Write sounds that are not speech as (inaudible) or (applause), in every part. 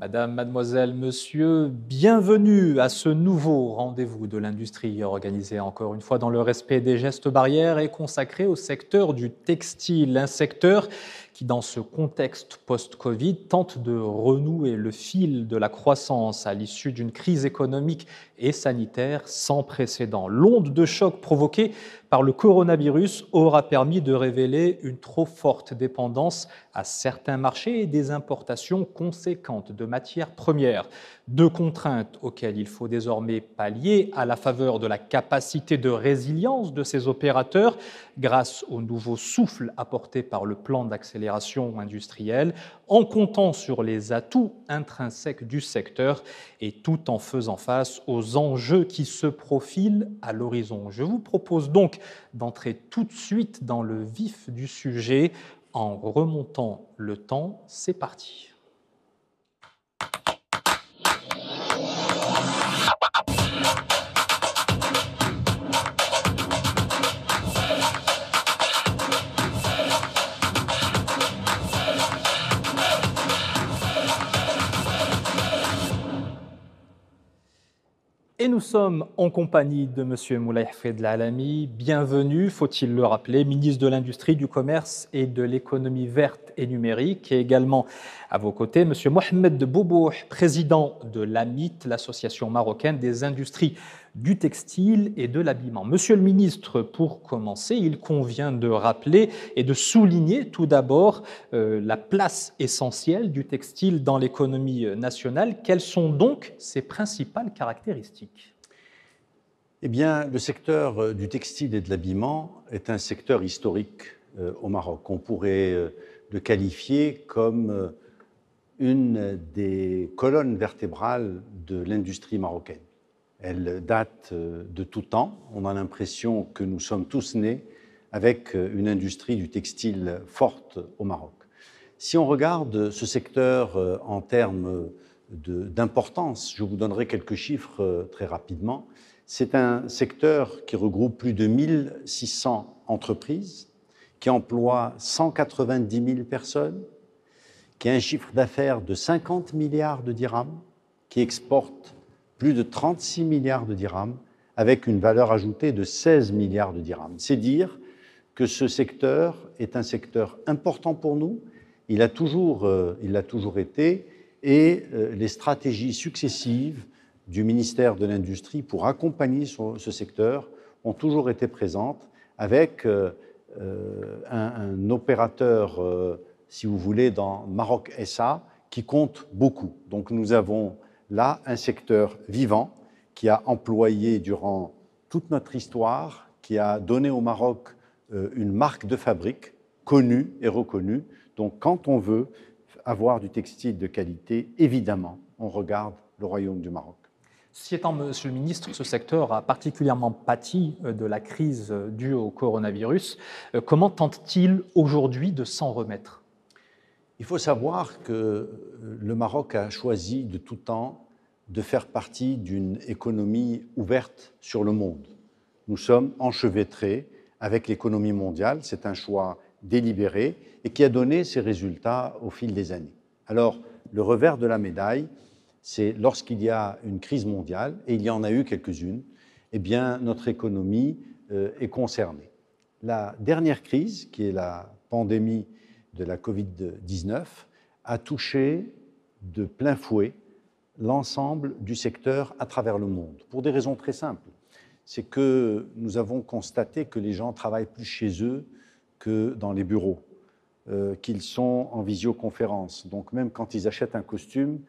Madame, mademoiselle, monsieur, bienvenue à ce nouveau rendez-vous de l'industrie organisé encore une fois dans le respect des gestes barrières et consacré au secteur du textile, un secteur qui, dans ce contexte post-Covid, tente de renouer le fil de la croissance à l'issue d'une crise économique et sanitaire sans précédent. L'onde de choc provoquée par le coronavirus aura permis de révéler une trop forte dépendance à certains marchés et des importations conséquentes de matières premières. Deux contraintes auxquelles il faut désormais pallier à la faveur de la capacité de résilience de ces opérateurs grâce au nouveau souffle apporté par le plan d'accélération industrielle, en comptant sur les atouts intrinsèques du secteur et tout en faisant face aux enjeux qui se profilent à l'horizon. Je vous propose donc d'entrer tout de suite dans le vif du sujet en remontant le temps. C'est parti. Et nous sommes en compagnie de M. Moulay Hafed Alami. Bienvenue, faut-il le rappeler, ministre de l'Industrie, du Commerce et de l'Économie verte et numérique. Et également à vos côtés, M. Mohamed Boubou, président de l'AMIT, l'Association marocaine des industries du textile et de l'habillement. Monsieur le ministre, pour commencer, il convient de rappeler et de souligner tout d'abord euh, la place essentielle du textile dans l'économie nationale. Quelles sont donc ses principales caractéristiques? Eh bien, le secteur euh, du textile et de l'habillement est un secteur historique euh, au Maroc. On pourrait le qualifier comme une des colonnes vertébrales de l'industrie marocaine. Elle date euh, de tout temps. On a l'impression que nous sommes tous nés avec euh, une industrie du textile forte au Maroc. Si on regarde ce secteur euh, en termes d'importance, je vous donnerai quelques chiffres très rapidement. C'est un secteur qui regroupe plus de 1600 entreprises, qui emploie 190 000 personnes, qui a un chiffre d'affaires de 50 milliards de dirhams, qui exporte plus de 36 milliards de dirhams, avec une valeur ajoutée de 16 milliards de dirhams. C'est dire que ce secteur est un secteur important pour nous. Il a toujours, euh, toujours été, et euh, les stratégies successives du ministère de l'Industrie pour accompagner ce secteur ont toujours été présentes avec euh, un, un, opérateur, si vous voulez, dans Maroc SA, qui compte beaucoup. Donc nous avons là un secteur vivant qui a employé durant toute notre histoire, qui a donné au Maroc euh, une marque de fabrique connue et reconnue. Donc quand on veut avoir du textile de qualité, évidemment, on regarde le Royaume du Maroc. Si étant, Monsieur le Ministre, ce secteur a particulièrement pâti euh, de la crise euh, due au coronavirus, comment tente-t-il aujourd'hui de s'en remettre? Il faut savoir que le Maroc a choisi de tout temps de faire partie d'une économie ouverte sur le monde. Nous sommes enchevêtrés avec l'économie mondiale, c'est un choix délibéré et qui a donné ses résultats au fil des années. Alors, le revers de la médaille, c'est lorsqu'il y a une crise mondiale, et il y en a eu quelques-unes, eh bien, notre économie euh, est concernée. La dernière crise, qui est la pandémie de la Covid-19 a touché de plein fouet l'ensemble du secteur à travers le monde, pour des raisons très simples. C'est que nous avons constaté que les gens travaillent plus chez eux que dans les bureaux, euh, qu'ils sont en visioconférence. Donc même quand ils achètent un costume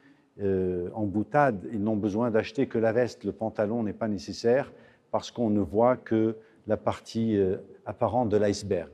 euh, en boutade, ils n'ont besoin d'acheter que la veste, le pantalon n'est pas nécessaire parce qu'on ne voit que la partie euh, apparente de l'iceberg.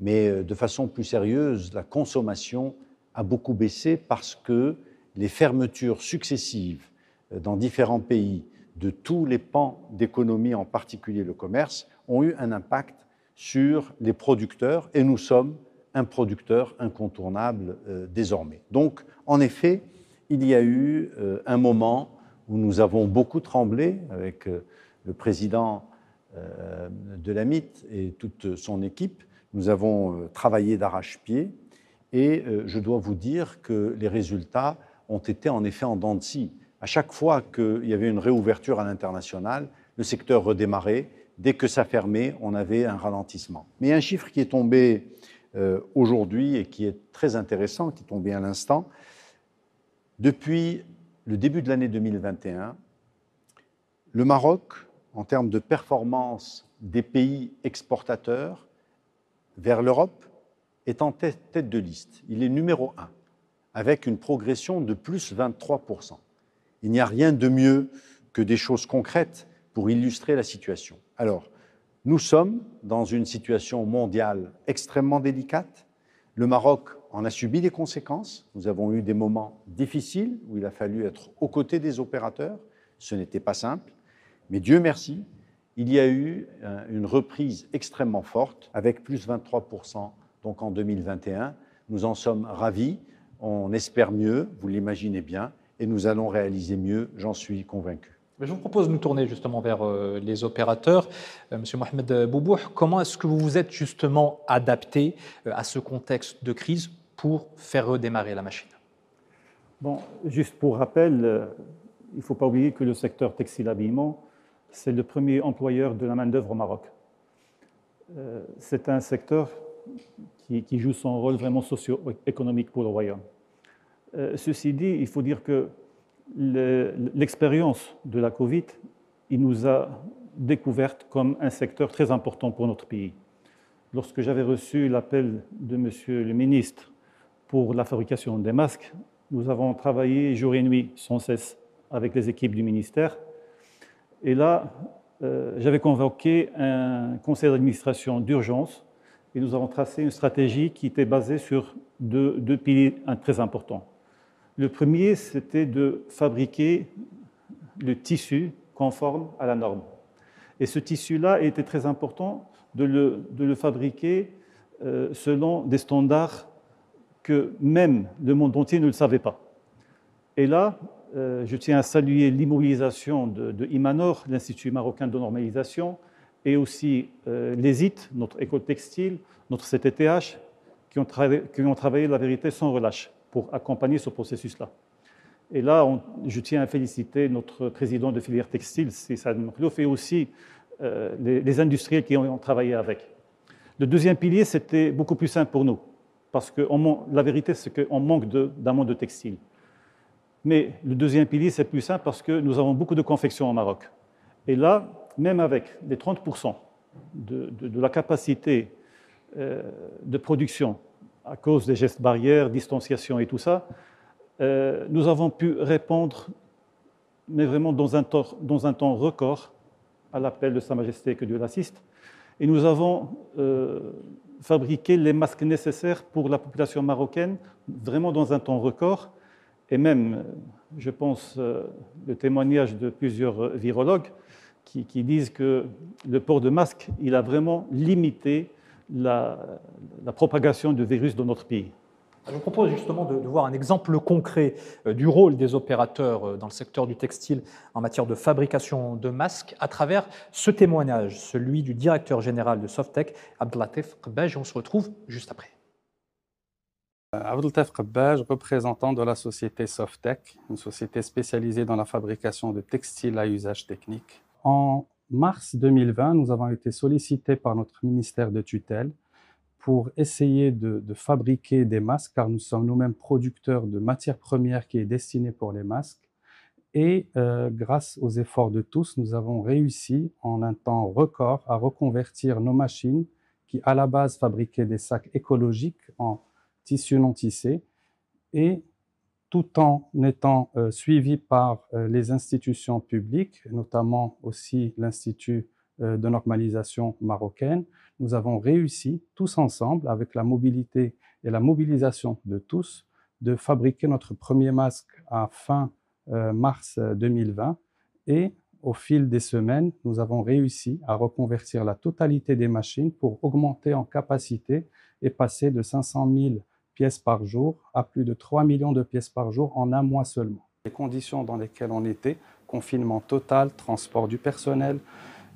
Mais euh, de façon plus sérieuse, la consommation a beaucoup baissé parce que les fermetures successives euh, dans différents pays de tous les pans d'économie, en particulier le commerce, ont eu un impact sur les producteurs et nous sommes un producteur incontournable euh, désormais. Donc, en effet, il y a eu un moment où nous avons beaucoup tremblé avec le président de la MIT et toute son équipe nous avons euh, travaillé d'arrache-pied et euh, je dois vous dire que les résultats ont été en effet en dents de scie. À chaque fois qu'il y avait une réouverture à l'international, le secteur redémarrait. Dès que ça fermait, on avait un ralentissement. Mais un chiffre qui est tombé euh, aujourd'hui et qui est très intéressant, qui est tombé à l'instant, depuis le début de l'année 2021, le Maroc, en termes de performance des pays exportateurs vers l'Europe, est en tête de liste. Il est numéro un, avec une progression de plus 23%. Il n'y a rien de mieux que des choses concrètes pour illustrer la situation. Alors, nous sommes dans une situation mondiale extrêmement délicate. Le Maroc en a subi des conséquences. Nous avons eu des moments difficiles où il a fallu être aux côtés des opérateurs. Ce n'était pas simple. Mais Dieu merci, il y a eu euh, une reprise extrêmement forte avec plus 23% donc en 2021. Nous en sommes ravis. On espère mieux, vous l'imaginez bien, et nous allons réaliser mieux, j'en suis convaincu. Je vous propose de nous tourner justement vers euh, les opérateurs. Euh, Monsieur Mohamed Boubou, comment est-ce que vous vous êtes justement adapté à ce contexte de crise pour faire redémarrer la machine? Bon, juste pour rappel, il ne faut pas oublier que le secteur textile-habillement c'est le premier employeur de la main-d'œuvre au Maroc. Euh, c'est un secteur qui, joue son rôle vraiment socio-économique pour le royaume. Euh, ceci dit, il faut dire que l'expérience de la Covid, il nous a découverte comme un secteur très important pour notre pays. Lorsque j'avais reçu l'appel de Monsieur le ministre pour la fabrication des masques, nous avons travaillé jour et nuit sans cesse avec les équipes du ministère et là, euh, j'avais convoqué un conseil d'administration d'urgence et nous avons tracé une stratégie qui était basée sur deux, piliers très importants. Le premier, c'était de fabriquer le tissu conforme à la norme. Et ce tissu-là était très important de le, fabriquer euh, selon des standards que même le monde entier ne le savait pas. Et là, je tiens à saluer l'immobilisation de, Imanor, l'Institut marocain de normalisation, et aussi euh, l'ESIT, notre école textile, notre CTTH, qui ont, travaillé la vérité sans relâche pour accompagner ce processus-là. Et là, je tiens à féliciter notre président de filière textile, Sissad Moklouf, et aussi euh, les, industriels qui ont, travaillé avec. Le deuxième pilier, c'était beaucoup plus simple pour nous, parce que la vérité, c'est qu'on manque d'un monde de textile. Mais le deuxième pilier, c'est plus simple parce que nous avons beaucoup de confections au Maroc. Et là, même avec les 30% de, la capacité euh, de production à cause des gestes barrières, distanciation et tout ça, euh, nous avons pu répondre, mais vraiment dans un, temps, record, à l'appel de Sa Majesté, que Dieu l'assiste. Et nous avons euh, fabriqué les masques nécessaires pour la population marocaine, vraiment dans un temps record et même, je pense, euh, le témoignage de plusieurs virologues qui, disent que le port de masque, il a vraiment limité la, propagation du virus dans notre pays. Je vous propose justement de, voir un exemple concret euh, du rôle des opérateurs euh, dans le secteur du textile en matière de fabrication de masques à travers ce témoignage, celui du directeur général de Softec, Abdelatif Qbaj. On se retrouve juste après. Abdeltef Qabbaj, représentant de la société Softec, une société spécialisée dans la fabrication de textiles à usage technique. En mars 2020, nous avons été sollicités par notre ministère de tutelle pour essayer de, fabriquer des masques, car nous sommes nous-mêmes producteurs de matières premières qui est destinée pour les masques. Et euh, grâce aux efforts de tous, nous avons réussi en un temps record à reconvertir nos machines qui à la base fabriquaient des sacs écologiques en tissu non tissé, et tout en étant euh, suivi par euh, les institutions publiques, notamment aussi l'Institut euh, de normalisation marocaine, nous avons réussi tous ensemble, avec la mobilité et la mobilisation de tous, de fabriquer notre premier masque à fin mars 2020 et au fil des semaines, nous avons réussi à reconvertir la totalité des machines pour augmenter en capacité et passer de 500 000 pièces par jour à plus de 3 millions de pièces par jour en un mois seulement. Les conditions dans lesquelles on était, confinement total, transport du personnel,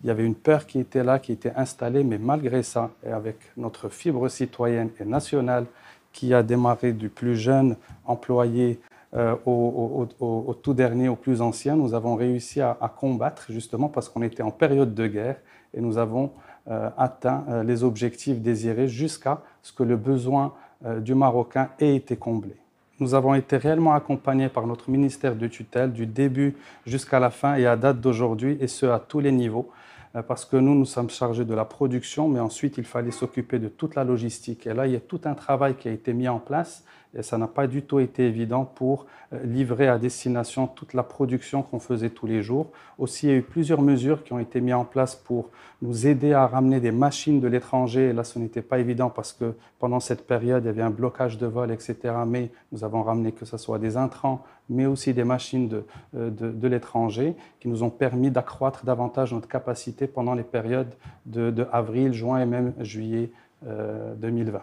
il y avait une peur qui était là, qui était installée, mais malgré ça, et avec notre fibre citoyenne et nationale qui a démarré du plus jeune employé euh, au, tout dernier, au plus ancien, nous avons réussi à, combattre justement parce qu'on était en période de guerre et nous avons euh, atteint euh, les objectifs désirés jusqu'à ce que le besoin du Marocain ait été comblé. Nous avons été réellement accompagnés par notre ministère de tutelle du début jusqu'à la fin et à date d'aujourd'hui, et ce à tous les niveaux. Euh, parce que nous, nous sommes chargés de la production, mais ensuite, il fallait s'occuper de toute la logistique. Et là, il y a tout un travail qui a été mis en place et ça n'a pas du tout été évident pour euh, livrer à destination toute la production qu'on faisait tous les jours. Aussi, il y a eu plusieurs mesures qui ont été mises en place pour nous aider à ramener des machines de l'étranger. Et là, ce n'était pas évident parce que pendant cette période, il y avait un blocage de vol, etc. Mais nous avons ramené que ce soit des intrants, mais aussi des machines de, euh, de, l'étranger qui nous ont permis d'accroître davantage notre capacité pendant les périodes de, avril, juin et même juillet 2020. Euh,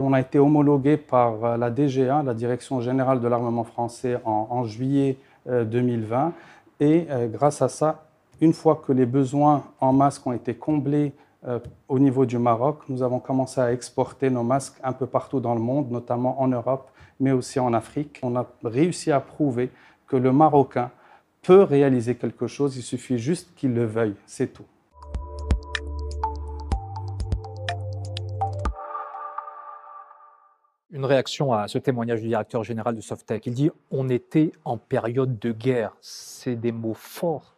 On a été homologué par euh, la DGA, la Direction générale de l'armement français, en, juillet 2020. Et grâce à ça, une fois que les besoins en masques ont été comblés au niveau du Maroc, nous avons commencé à exporter nos masques un peu partout dans le monde, notamment en Europe mais aussi en Afrique. On a réussi à prouver que le Marocain peut réaliser quelque chose, il suffit juste qu'il le veuille, c'est tout. Une réaction à ce témoignage du directeur général de Softec. Il dit on était en période de guerre. C'est des mots forts.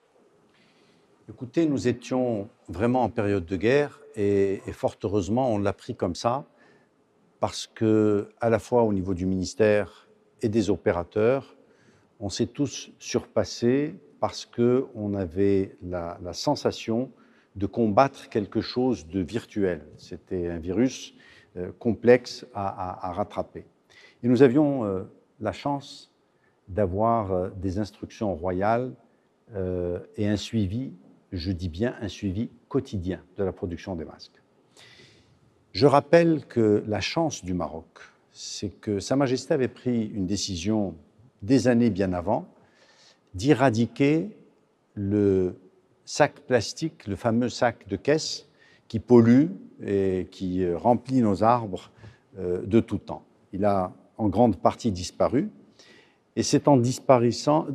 Écoutez, nous étions vraiment en période de guerre et, fort heureusement, on l'a pris comme ça parce que, à la fois au niveau du ministère et des opérateurs, on s'est tous surpassés parce qu'on avait la, sensation de combattre quelque chose de virtuel. C'était un virus euh, complexe à, rattraper. Et nous avions euh, la chance d'avoir euh, des instructions royales et un suivi, je dis bien un suivi quotidien de la production des masques. Je rappelle que la chance du Maroc, c'est que Sa Majesté avait pris une décision des années bien avant d'éradiquer le sac plastique, le fameux sac de caisse qui pollue et qui remplit nos arbres euh, de tout temps. Il a en grande partie disparu. Et c'est en disparaissant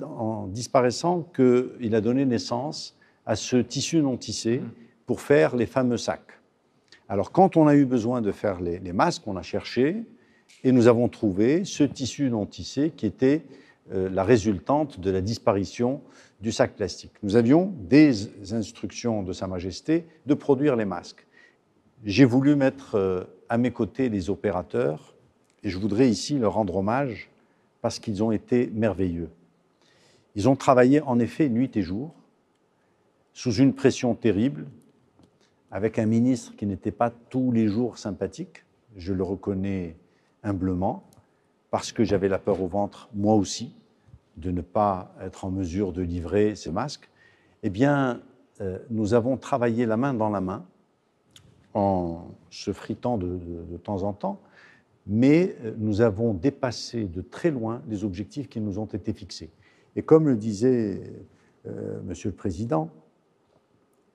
qu'il a donné naissance à ce tissu non tissé pour faire les fameux sacs. Alors quand on a eu besoin de faire les, masques, on a cherché et nous avons trouvé ce tissu non tissé qui était euh, la résultante de la disparition du sac plastique. Nous avions des instructions de Sa Majesté de produire les masques. J'ai voulu mettre euh, à mes côtés les opérateurs et je voudrais ici leur rendre hommage parce qu'ils ont été merveilleux. Ils ont travaillé en effet nuit et jour sous une pression terrible, avec un ministre qui n'était pas tous les jours sympathique, je le reconnais humblement, parce que j'avais la peur au ventre, moi aussi, de ne pas être en mesure de livrer ces masques, eh bien, euh, nous avons travaillé la main dans la main, en se fritant de, temps en temps, mais euh, nous avons dépassé de très loin les objectifs qui nous ont été fixés. Et comme le disait euh, Monsieur le Président,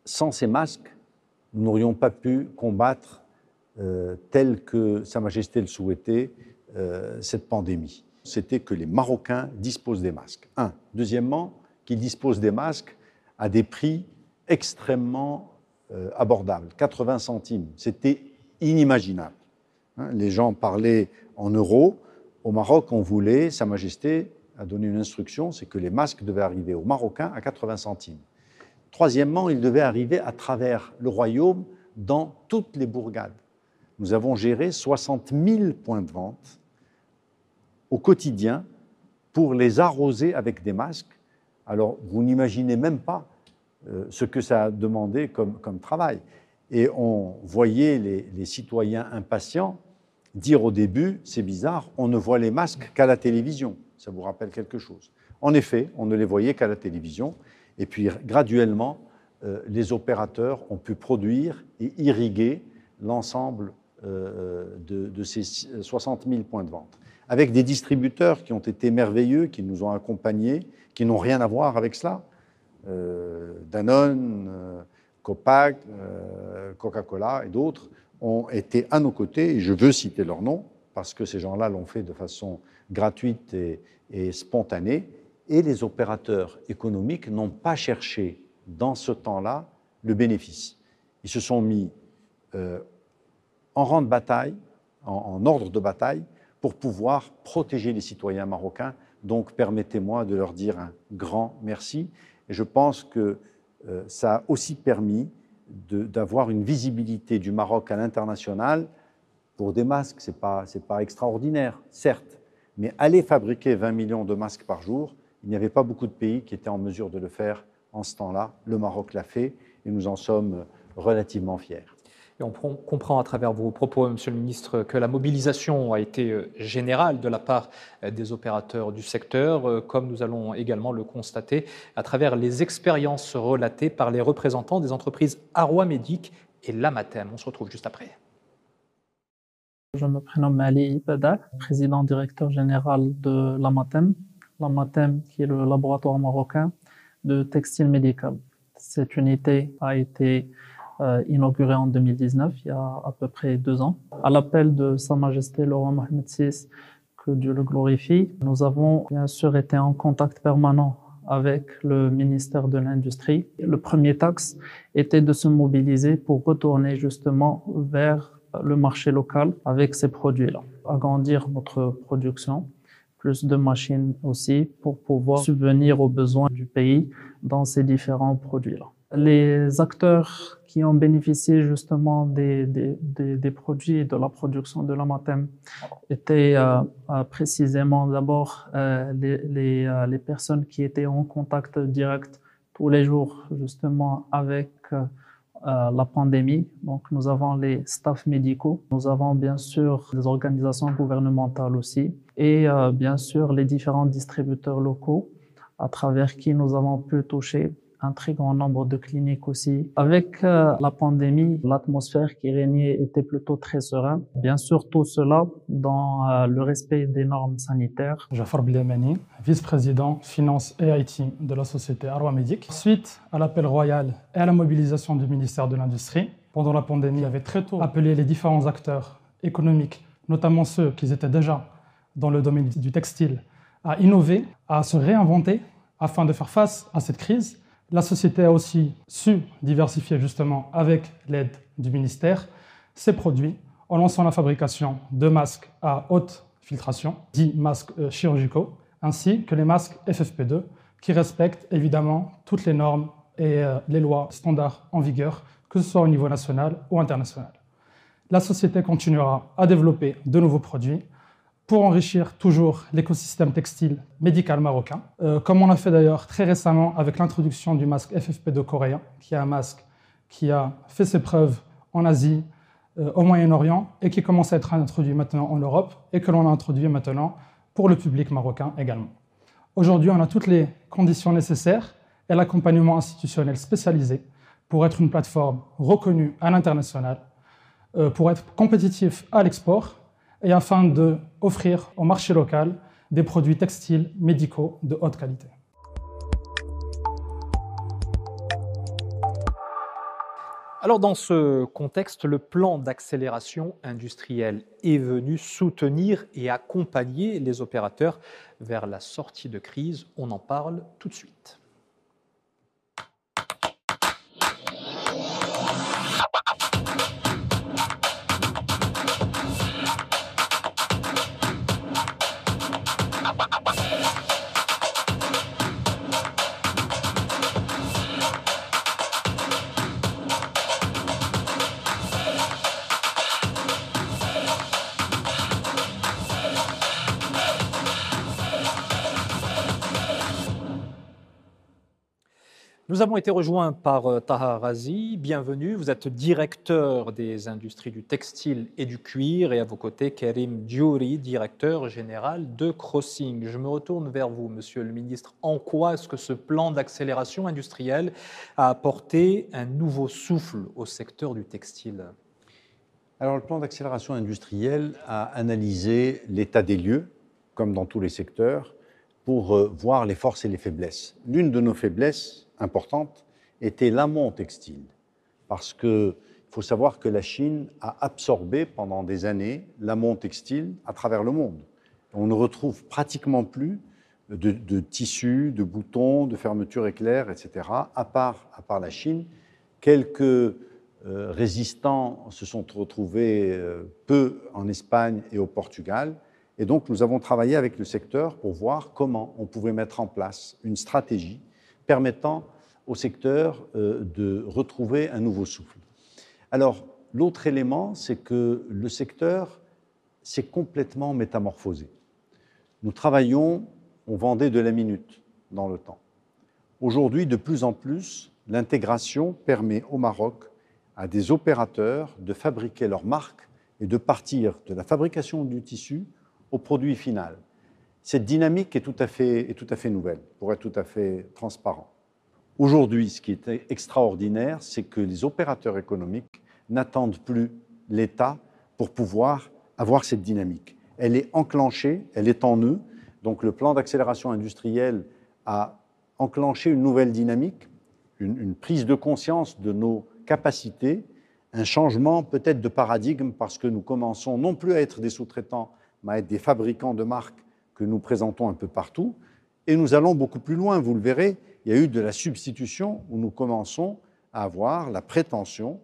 sans ces masques, nous n'aurions pas pu combattre euh, tel que Sa Majesté le souhaitait euh, cette pandémie. C'était que les Marocains disposent des masques. Un. Deuxièmement, qu'ils disposent des masques à des prix extrêmement euh, abordables, 80 centimes. C'était inimaginable. Hein. les gens parlaient en euros. Au Maroc, on voulait, Sa Majesté a donné une instruction, c'est que les masques devaient arriver aux Marocains à 80 centimes. Troisièmement, il devait arriver à travers le royaume dans toutes les bourgades. Nous avons géré 60 000 points de vente au quotidien pour les arroser avec des masques. Alors, vous n'imaginez même pas euh, ce que ça a demandé comme, travail. Et on voyait les, les citoyens impatients dire au début, c'est bizarre, on ne voit les masques qu'à la télévision. Ça vous rappelle quelque chose? En effet, on ne les voyait qu'à la télévision. Et puis graduellement, euh, les opérateurs ont pu produire et irriguer l'ensemble euh, de, ces 60 000 points de vente. Avec des distributeurs qui ont été merveilleux, qui nous ont accompagnés, qui n'ont rien à voir avec cela. Euh, Danone, Copac, Coca-Cola et d'autres ont été à nos côtés, et je veux citer leurs noms, parce que ces gens-là l'ont fait de façon gratuite et, spontanée, et les opérateurs économiques n'ont pas cherché dans ce temps-là le bénéfice. Ils se sont mis euh, en rang de bataille, en, ordre de bataille, pour pouvoir protéger les citoyens marocains. Donc permettez-moi de leur dire un grand merci. Et je pense que euh, ça a aussi permis d'avoir une visibilité du Maroc à l'international pour des masques. Ce n'est pas, pas extraordinaire, certes, mais aller fabriquer 20 millions de masques par jour, il n'y avait pas beaucoup de pays qui étaient en mesure de le faire en ce temps-là. Le Maroc l'a fait et nous en sommes relativement fiers. Et on comprend à travers vos propos, Monsieur le Ministre, que la mobilisation a été euh, générale de la part euh, des opérateurs du secteur, euh, comme nous allons également le constater à travers les expériences relatées par les représentants des entreprises Arrois Médic et Lamatem. On se retrouve juste après. Je me prénomme Ali Ibada, président directeur général de l'AMATEM. L'AMATEM, qui est le laboratoire marocain de textile médical. Cette unité a été euh, inaugurée en 2019, il y a à peu près deux ans. À l'appel de Sa Majesté le roi Mohamed VI, que Dieu le glorifie, nous avons bien sûr été en contact permanent avec le ministère de l'Industrie. Le premier taxe était de se mobiliser pour retourner justement vers le marché local avec ces produits-là. Agrandir notre production, plus de machines aussi pour pouvoir subvenir aux besoins du pays dans ces différents produits-là. Les acteurs qui ont bénéficié justement des, produits de la production de la matem étaient euh, euh, précisément d'abord euh, les, personnes qui étaient en contact direct tous les jours justement avec la pandémie. Donc, nous avons les staffs médicaux, nous avons bien sûr les organisations gouvernementales aussi, et euh, bien sûr les différents distributeurs locaux à travers qui nous avons pu toucher un très grand nombre de cliniques aussi. Avec euh, la pandémie, l'atmosphère qui régnait était plutôt très sereine. Bien sûr, tout cela dans euh, le respect des normes sanitaires. Jafar Blemani, vice-président finance et IT de la société Arwa Medic. Suite à l'appel royal et à la mobilisation du ministère de l'Industrie, pendant la pandémie, avait très tôt appelé les différents acteurs économiques, notamment ceux qui étaient déjà dans le domaine du textile, à innover, à se réinventer afin de faire face à cette crise la société a aussi su diversifier justement avec l'aide du ministère ses produits en lançant la fabrication de masques à haute filtration, dits masques euh, chirurgicaux, ainsi que les masques FFP2 qui respectent évidemment toutes les normes et euh, les lois standards en vigueur, que ce soit au niveau national ou international. La société continuera à développer de nouveaux produits pour enrichir toujours l'écosystème textile médical marocain, euh, comme on a fait d'ailleurs très récemment avec l'introduction du masque FFP2 coréen, qui est un masque qui a fait ses preuves en Asie, euh, au Moyen-Orient, et qui commence à être introduit maintenant en Europe, et que l'on a introduit maintenant pour le public marocain également. Aujourd'hui, on a toutes les conditions nécessaires et l'accompagnement institutionnel spécialisé pour être une plateforme reconnue à l'international, euh, pour être compétitif à l'export et afin d'offrir au marché local des produits textiles médicaux de haute qualité. Alors dans ce contexte, le plan d'accélération industrielle est venu soutenir et accompagner les opérateurs vers la sortie de crise. On en parle tout de suite. Nous avons été rejoints par euh, Taha Razi. Bienvenue. Vous êtes directeur des industries du textile et du cuir et à vos côtés Karim Diouri, directeur général de Crossing. Je me retourne vers vous, monsieur le ministre. En quoi est-ce que ce plan d'accélération industrielle a apporté un nouveau souffle au secteur du textile? Alors, le plan d'accélération industrielle a analysé l'état des lieux, comme dans tous les secteurs, pour euh, voir les forces et les faiblesses. L'une de nos faiblesses, importante était l'amont textile. Parce qu'il faut savoir que la Chine a absorbé pendant des années l'amont textile à travers le monde. On ne retrouve pratiquement plus de, tissus, de boutons, de fermetures éclairs, etc., à part, à part la Chine. Quelques euh, résistants se sont retrouvés euh, peu en Espagne et au Portugal. Et donc, nous avons travaillé avec le secteur pour voir comment on pouvait mettre en place une stratégie permettant au secteur euh, de retrouver un nouveau souffle. Alors, l'autre élément, c'est que le secteur s'est complètement métamorphosé. Nous travaillons on vendait de la minute dans le temps. Aujourd'hui, de plus en plus, l'intégration permet au Maroc à des opérateurs de fabriquer leur marque et de partir de la fabrication du tissu au produit final. Cette dynamique est tout à fait, est tout à fait nouvelle, pour être tout à fait transparent. Aujourd'hui, ce qui est extraordinaire, c'est que les opérateurs économiques n'attendent plus l'État pour pouvoir avoir cette dynamique. Elle est enclenchée, elle est en eux, donc le plan d'accélération industrielle a enclenché une nouvelle dynamique, une, prise de conscience de nos capacités, un changement peut-être de paradigme parce que nous commençons non plus à être des sous-traitants, mais à être des fabricants de marques que nous présentons un peu partout. Et nous allons beaucoup plus loin, vous le verrez, il y a eu de la substitution où nous commençons à avoir la prétention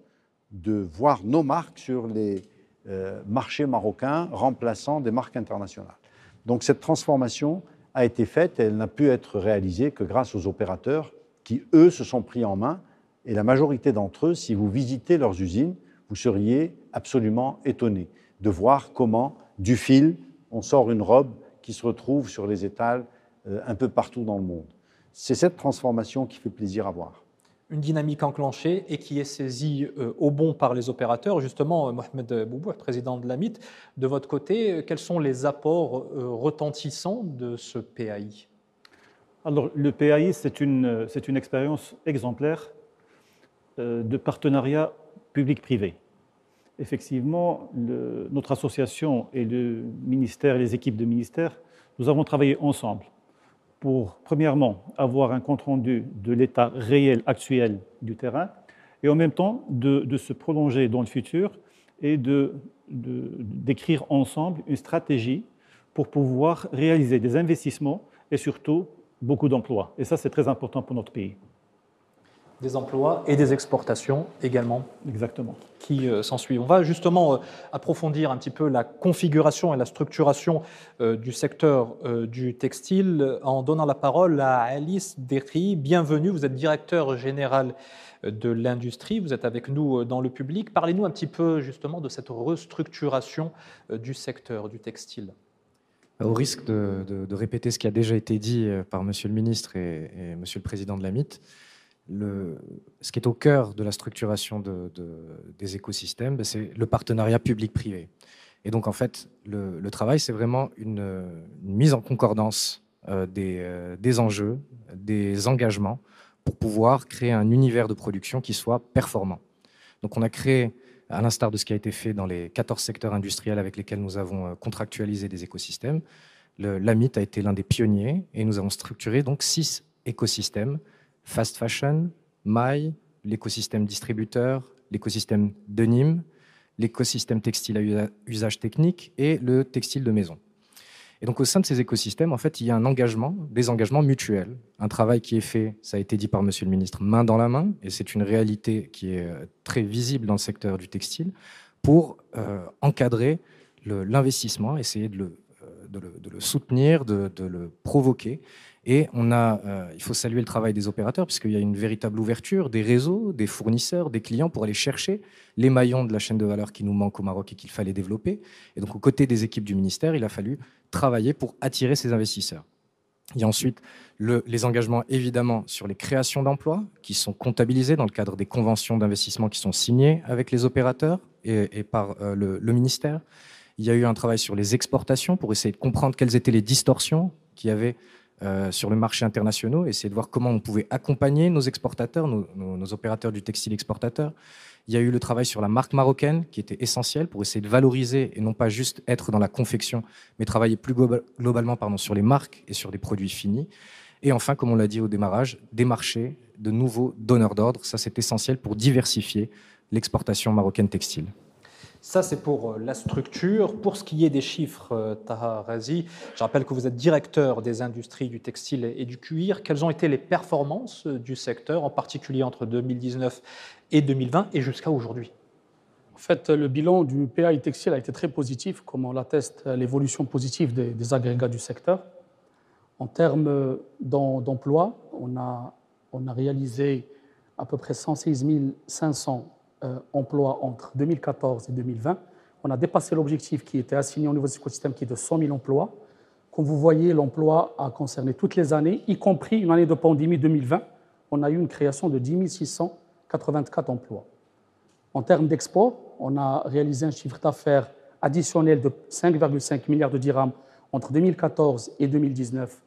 de voir nos marques sur les euh, marchés marocains remplaçant des marques internationales. Donc cette transformation a été faite et elle n'a pu être réalisée que grâce aux opérateurs qui, eux, se sont pris en main. Et la majorité d'entre eux, si vous visitez leurs usines, vous seriez absolument étonné de voir comment, du fil, on sort une robe qui se retrouve sur les étals euh, un peu partout dans le monde. C'est cette transformation qui fait plaisir à voir une dynamique enclenchée et qui est saisie euh, au bon par les opérateurs. Justement, euh, Mohamed Boubou, président de l'AMIT, de votre côté, euh, quels sont les apports retentissants de ce PAI Alors, le PAI, c'est une, une expérience exemplaire de partenariat public-privé. Effectivement, notre association et le ministère, les équipes de ministère, nous avons travaillé ensemble pour, premièrement, avoir un compte-rendu de l'état réel actuel du terrain, et en même temps de, se prolonger dans le futur et de, d'écrire ensemble une stratégie pour pouvoir réaliser des investissements et surtout beaucoup d'emplois. Et ça, c'est très important pour notre pays des emplois et des exportations également. Exactement. Qui euh, s'ensuivent. On va justement euh, approfondir un petit peu la configuration et la structuration euh, du secteur du textile en donnant la parole à Alice Derry. Bienvenue, vous êtes directeur général de l'industrie, vous êtes avec nous dans le public. Parlez-nous un petit peu justement de cette restructuration du secteur du textile. Au risque de, répéter ce qui a déjà été dit par Monsieur le ministre et, et Monsieur le président de la MIT, ce qui est au cœur de la structuration des écosystèmes, ben, c'est le partenariat public-privé. Et donc, en fait, le, travail, c'est vraiment une, mise en concordance euh, euh, des, enjeux, des engagements, pour pouvoir créer un univers de production qui soit performant. Donc, on a créé, à l'instar de ce qui a été fait dans les 14 secteurs industriels avec lesquels nous avons euh, contractualisé des écosystèmes, l'AMIT a été l'un des pionniers et nous avons structuré donc six écosystèmes fast fashion, maille, l'écosystème distributeur, l'écosystème de Nîmes, l'écosystème textile à usage technique et le textile de maison. Et donc au sein de ces écosystèmes, en fait, il y a un engagement, des engagements mutuels, un travail qui est fait, ça a été dit par Monsieur le Ministre, main dans la main, et c'est une réalité qui est euh, très visible dans le secteur du textile, pour euh, encadrer l'investissement, essayer de le, euh, soutenir, de le provoquer, et on a, euh, il faut saluer le travail des opérateurs, puisqu'il y a une véritable ouverture des réseaux, des fournisseurs, des clients pour aller chercher les maillons de la chaîne de valeur qui nous manquent au Maroc et qu'il fallait développer. Et donc, aux côtés des équipes du ministère, il a fallu travailler pour attirer ces investisseurs. Il y a ensuite les engagements, évidemment, sur les créations d'emplois qui sont comptabilisés dans le cadre des conventions d'investissement qui sont signées avec les opérateurs et, par euh, le, le ministère. Il y a eu un travail sur les exportations pour essayer de comprendre quelles étaient les distorsions qui avaient euh, sur le marché international, essayer de voir comment on pouvait accompagner nos exportateurs, nos, opérateurs du textile exportateur. Il y a eu le travail sur la marque marocaine qui était essentiel pour essayer de valoriser et non pas juste être dans la confection, mais travailler plus globalement pardon, sur les marques et sur les produits finis. Et enfin, comme on l'a dit au démarrage, des marchés, de nouveaux donneurs d'ordre. Ça, c'est essentiel pour diversifier l'exportation marocaine textile. Ça, c'est pour euh, la structure. Pour ce qui est des chiffres, euh, Taha Razi, je rappelle que vous êtes directeur des industries du textile et du cuir. Quelles ont été les performances euh, du secteur, en particulier entre 2019 et 2020 et jusqu'à aujourd'hui? En fait, le bilan du PAI textile a été très positif, comme l'atteste l'évolution positive des, agrégats du secteur. En termes d'emploi, on a, on a réalisé à peu près 116 500 euh, emplois entre 2014 et 2020. On a dépassé l'objectif qui était assigné au niveau de écosystème qui est de 100 000 emplois. Comme vous voyez, l'emploi a concerné toutes les années, y compris une année de pandémie 2020. On a eu une création de 10 684 emplois. En termes d'export, on a réalisé un chiffre d'affaires additionnel de 5,5 milliards de dirhams entre 2014 et 2019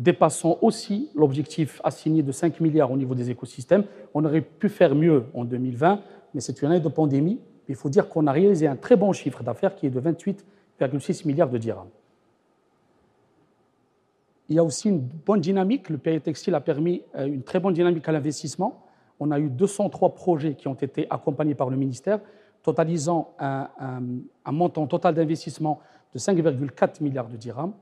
dépassant aussi l'objectif assigné de 5 milliards au niveau des écosystèmes. On aurait pu faire mieux en 2020, mais c'est une année de pandémie. Il faut dire qu'on a réalisé un très bon chiffre d'affaires qui est de 28,6 milliards de dirhams. Il y a aussi une bonne dynamique. Le PAI Textile a permis euh, une très bonne dynamique à l'investissement. On a eu 203 projets qui ont été accompagnés par le ministère, totalisant un, montant total d'investissement de 5,4 milliards de dirhams.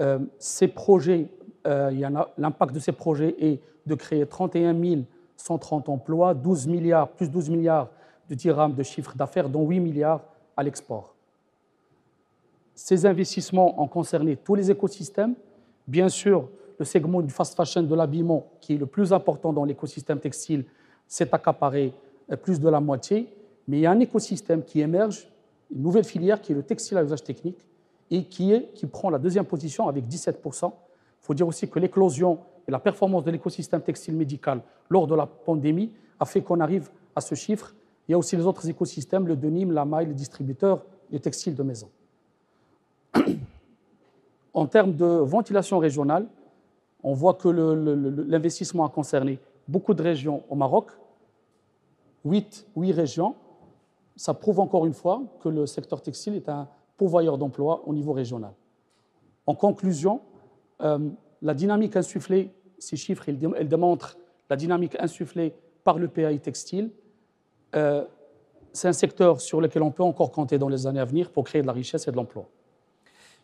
Euh, ces projets, euh, l'impact de ces projets est de créer 31 000 130 emplois, 12 milliards, plus 12 milliards de dirhams de chiffre d'affaires, dont 8 milliards à l'export. Ces investissements ont concerné tous les écosystèmes. Bien sûr, le segment du fast fashion de l'habillement, qui est le plus important dans l'écosystème textile, s'est accaparé euh, plus de la moitié. Mais il y a un écosystème qui émerge, une nouvelle filière qui est le textile à usage technique et qui, est, qui prend la deuxième position avec 17%. Il faut dire aussi que l'éclosion et la performance de l'écosystème textile médical lors de la pandémie a fait qu'on arrive à ce chiffre. Il y a aussi les autres écosystèmes, le denim, la maille, les distributeurs, les textiles de maison. (clears throat) en termes de ventilation régionale, on voit que l'investissement a concerné beaucoup de régions au Maroc, 8, 8 régions. Ça prouve encore une fois que le secteur textile est un pourvoyeur d'emplois au niveau régional. En conclusion, euh, la dynamique insufflée, ces chiffres, elles démontrent la dynamique insufflée par le PAI textile. Euh, c'est un secteur sur lequel on peut encore compter dans les années à venir pour créer de la richesse et de l'emploi.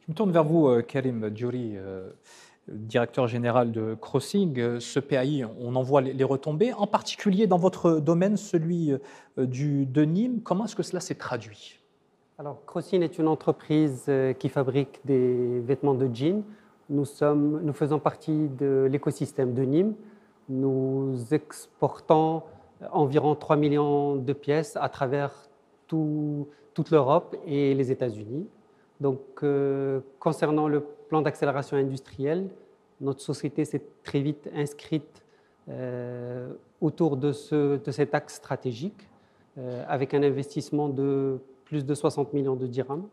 Je me tourne vers vous, euh, Karim Djouri, euh, directeur général de Crossing. Ce PAI, on en voit les retombées, en particulier dans votre domaine, celui du, de Nîmes. Comment est-ce que cela s'est traduit? Alors, Crossing est une entreprise qui fabrique des vêtements de jeans nous, sommes, nous faisons partie de l'écosystème de Nîmes. Nous exportons environ 3 millions de pièces à travers toute l'Europe et les États-Unis. Donc, euh, concernant le plan d'accélération industrielle, notre société s'est très vite inscrite euh, autour de, ce, de, cet axe stratégique, euh, avec un investissement de plus de 60 millions de dirhams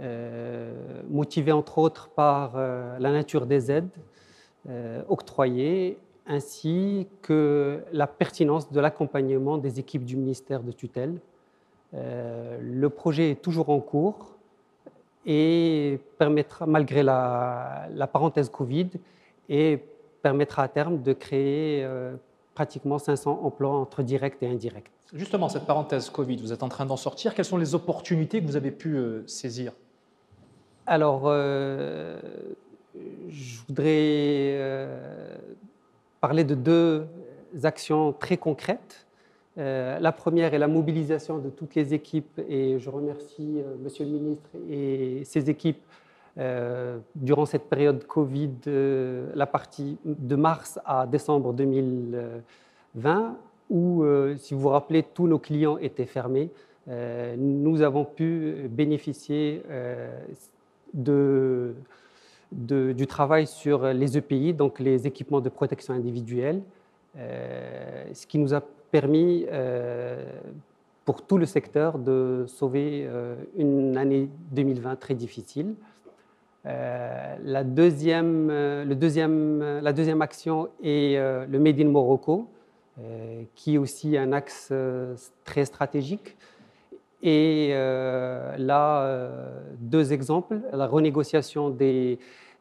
euh, motivé entre autres par euh, la nature des aides euh, octroyées ainsi que la pertinence de l'accompagnement des équipes du ministère de tutelle. le projet est toujours en cours et permettra, malgré la, parenthèse Covid, et permettra à terme de créer pratiquement 500 emplois entre directs et indirects. Justement, cette parenthèse Covid, vous êtes en train d'en sortir. Quelles sont les opportunités que vous avez pu euh, saisir? Alors, euh, je voudrais euh, parler de deux actions très concrètes. la première est la mobilisation de toutes les équipes et je remercie Monsieur le ministre et ses équipes durant cette période Covid, la partie de mars à décembre 2020 où, euh, si vous vous rappelez, tous nos clients étaient fermés. Euh, nous avons pu bénéficier euh, du travail sur les EPI, donc les équipements de protection individuelle, ce qui nous a permis pour tout le secteur de sauver une année 2020 très difficile. la, deuxième, le deuxième, la deuxième action est le Made in Morocco, euh, qui est aussi un axe euh, très stratégique. Et euh, là, deux exemples. La renégociation des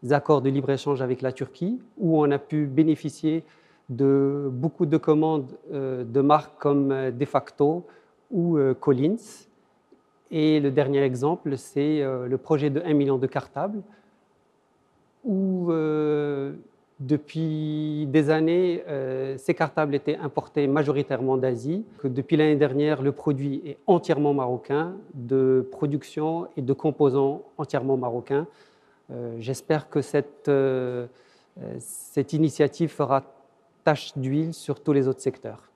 accords de libre-échange avec la Turquie, où on a pu bénéficier de beaucoup de commandes de marques comme De facto ou Collins. Et le dernier exemple, c'est le projet de 1 million de cartables, où depuis des années, ces cartables étaient importés majoritairement d'Asie. Depuis l'année dernière, le produit est entièrement marocain, de production et de composants entièrement marocains. J'espère que cette, cette initiative fera tache d'huile sur tous les autres secteurs.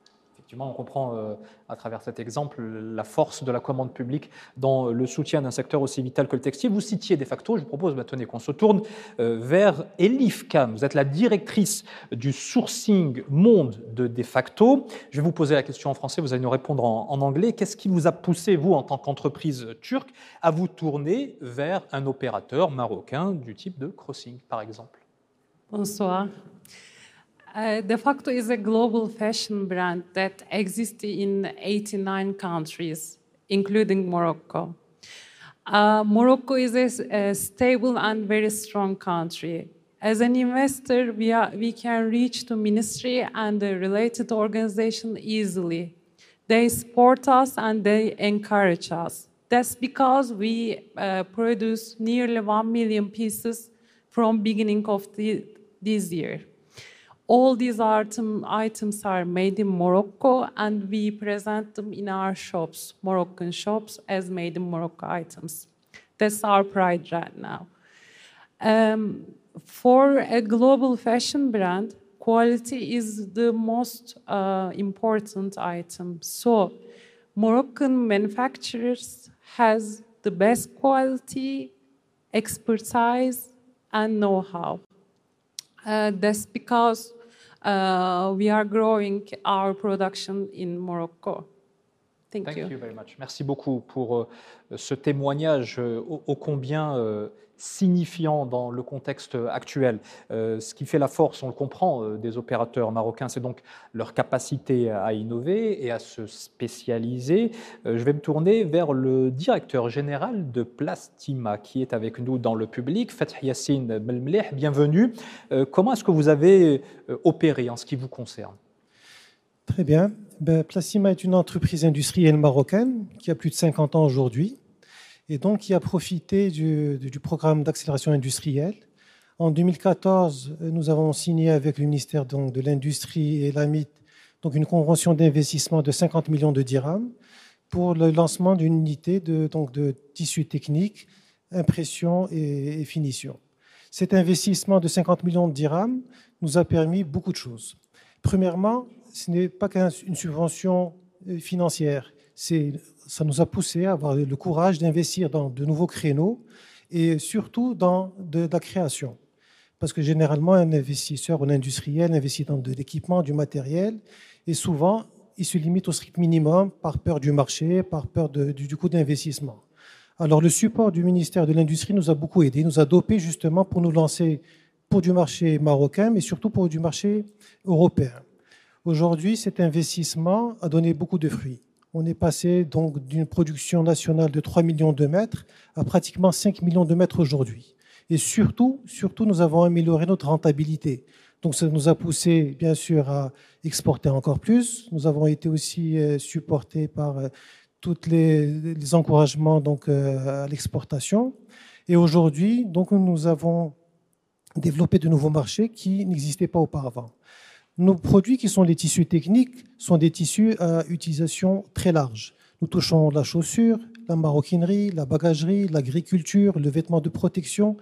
On comprend euh, à travers cet exemple la force de la commande publique dans le soutien d'un secteur aussi vital que le textile. Vous citiez de facto, je vous propose maintenant qu'on se tourne euh, vers Elif Khan. Vous êtes la directrice du sourcing monde de de facto. Je vais vous poser la question en français, vous allez nous répondre en, en anglais. Qu'est-ce qui vous a poussé, vous, en tant qu'entreprise turque, à vous tourner vers un opérateur marocain du type de Crossing, par exemple? Bonsoir. Uh, De facto is a global fashion brand that exists in 89 countries, including Morocco. Uh, Morocco is a, a, stable and very strong country. As an investor, we, are, we can reach the ministry and the related organization easily. They support us and they encourage us. That's because we uh, produce nearly 1 million pieces from beginning of the, this year. All these item, items are made in Morocco and we present them in our shops, Moroccan shops, as made in Morocco items. That's our pride right now. Um, for a global fashion brand, quality is the most uh, important item. So Moroccan manufacturers has the best quality, expertise, and know-how. Uh, that's because we are growing our production in Morocco. Thank, Thank you. you very much. Merci beaucoup pour euh, ce témoignage euh, ô, ô combien euh, signifiant dans le contexte actuel. Euh, ce qui fait la force, on le comprend, euh, des opérateurs marocains, c'est donc leur capacité à innover et à se spécialiser. Euh, je vais me tourner vers le directeur général de Plastima qui est avec nous dans le public, Fath Yassine Belmleh, bienvenue. comment est-ce que vous avez opéré en ce qui vous concerne? Très bien. Ben, Plastima est une entreprise industrielle marocaine qui a plus de 50 ans aujourd'hui et donc qui a profité du, programme d'accélération industrielle. En 2014, nous avons signé avec le ministère donc, de l'Industrie et l'AMIT donc une convention d'investissement de 50 millions de dirhams pour le lancement d'une unité de, donc, de tissu technique, impression et, et finition. Cet investissement de 50 millions de dirhams nous a permis beaucoup de choses. Premièrement, ce n'est pas qu'une subvention financière, ça nous a poussé à avoir le courage d'investir dans de nouveaux créneaux et surtout dans de, la création. Parce que généralement, un investisseur, un industriel investit dans de l'équipement, du matériel, et souvent, il se limite au strict minimum par peur du marché, par peur du, coût d'investissement. Alors le support du ministère de l'Industrie nous a beaucoup aidé, nous a dopé justement pour nous lancer pour du marché marocain, mais surtout pour du marché européen. Aujourd'hui, cet investissement a donné beaucoup de fruits. On est passé donc d'une production nationale de 3 millions de mètres à pratiquement 5 millions de mètres aujourd'hui. Et surtout, surtout, nous avons amélioré notre rentabilité. Donc, ça nous a poussé, bien sûr, à exporter encore plus. Nous avons été aussi euh, supportés par euh, tous les, les, encouragements donc, euh, à l'exportation. Et aujourd'hui, donc, nous avons développé de nouveaux marchés qui n'existaient pas auparavant. Nos produits qui sont des tissus techniques sont des tissus à utilisation très large. Nous touchons la chaussure, la maroquinerie, la bagagerie, l'agriculture, le vêtement de protection.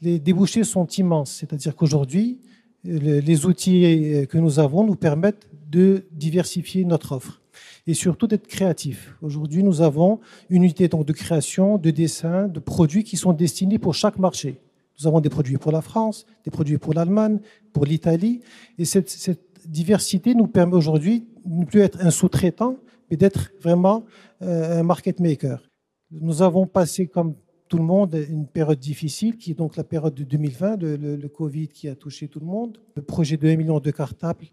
Les débouchés sont immenses, c'est-à-dire qu'aujourd'hui, les outils que nous avons nous permettent de diversifier notre offre et surtout d'être créatifs. Aujourd'hui, nous avons une unité de création, de dessin, de produits qui sont destinés pour chaque marché. Nous avons des produits pour la France, des produits pour l'Allemagne, pour l'Italie. Et cette, diversité nous permet aujourd'hui de ne plus être un sous-traitant, mais d'être vraiment euh, un market maker. Nous avons passé, comme tout le monde, une période difficile, qui est donc la période de 2020, le, le, le Covid qui a touché tout le monde. Le projet de 1 million de cartables,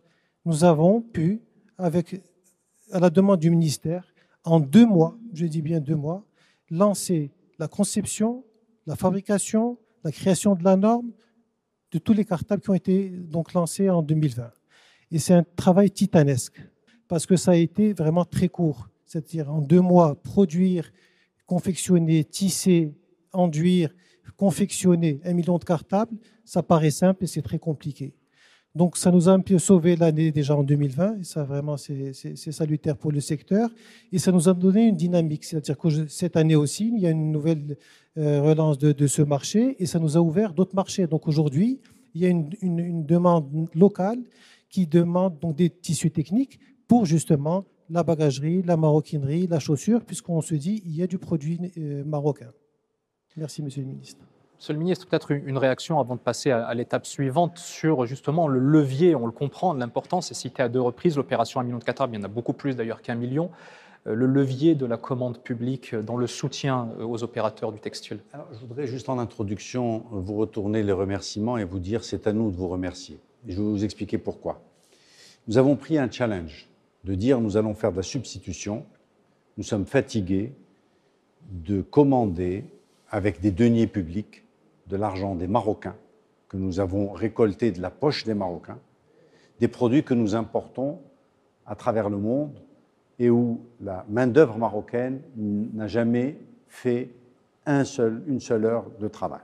nous avons pu, avec, à la demande du ministère, en deux mois, je dis bien deux mois, lancer la conception, la fabrication, la création de la norme de tous les cartables qui ont été donc lancés en 2020. Et c'est un travail titanesque parce que ça a été vraiment très court. C'est-à-dire en deux mois, produire, confectionner, tisser, enduire, confectionner un million de cartables, ça paraît simple et c'est très compliqué. Donc ça nous a un peu sauvé l'année déjà en 2020, et ça vraiment c'est salutaire pour le secteur, et ça nous a donné une dynamique, c'est-à-dire que cette année aussi, il y a une nouvelle euh, relance de, ce marché, et ça nous a ouvert d'autres marchés. Donc aujourd'hui, il y a une, demande locale qui demande donc des tissus techniques pour justement la bagagerie, la maroquinerie, la chaussure, puisqu'on se dit il y a du produit euh, marocain. Merci, Monsieur le Ministre. Monsieur le ministre, peut-être une réaction avant de passer à, l'étape suivante sur justement le levier, on le comprend, l'importance est cité à deux reprises, l'opération 1 million de Qatar, il y en a beaucoup plus d'ailleurs qu'un million, euh, le levier de la commande publique dans le soutien euh, aux opérateurs du textile. je voudrais juste en introduction vous retourner les remerciements et vous dire c'est à nous de vous remercier. Je vais vous expliquer pourquoi. Nous avons pris un challenge de dire nous allons faire de la substitution, nous sommes fatigués de commander avec des deniers publics de l'argent des Marocains que nous avons récolté de la poche des Marocains, des produits que nous importons à travers le monde et où la main-d'œuvre marocaine n'a jamais fait un seul, une seule heure de travail.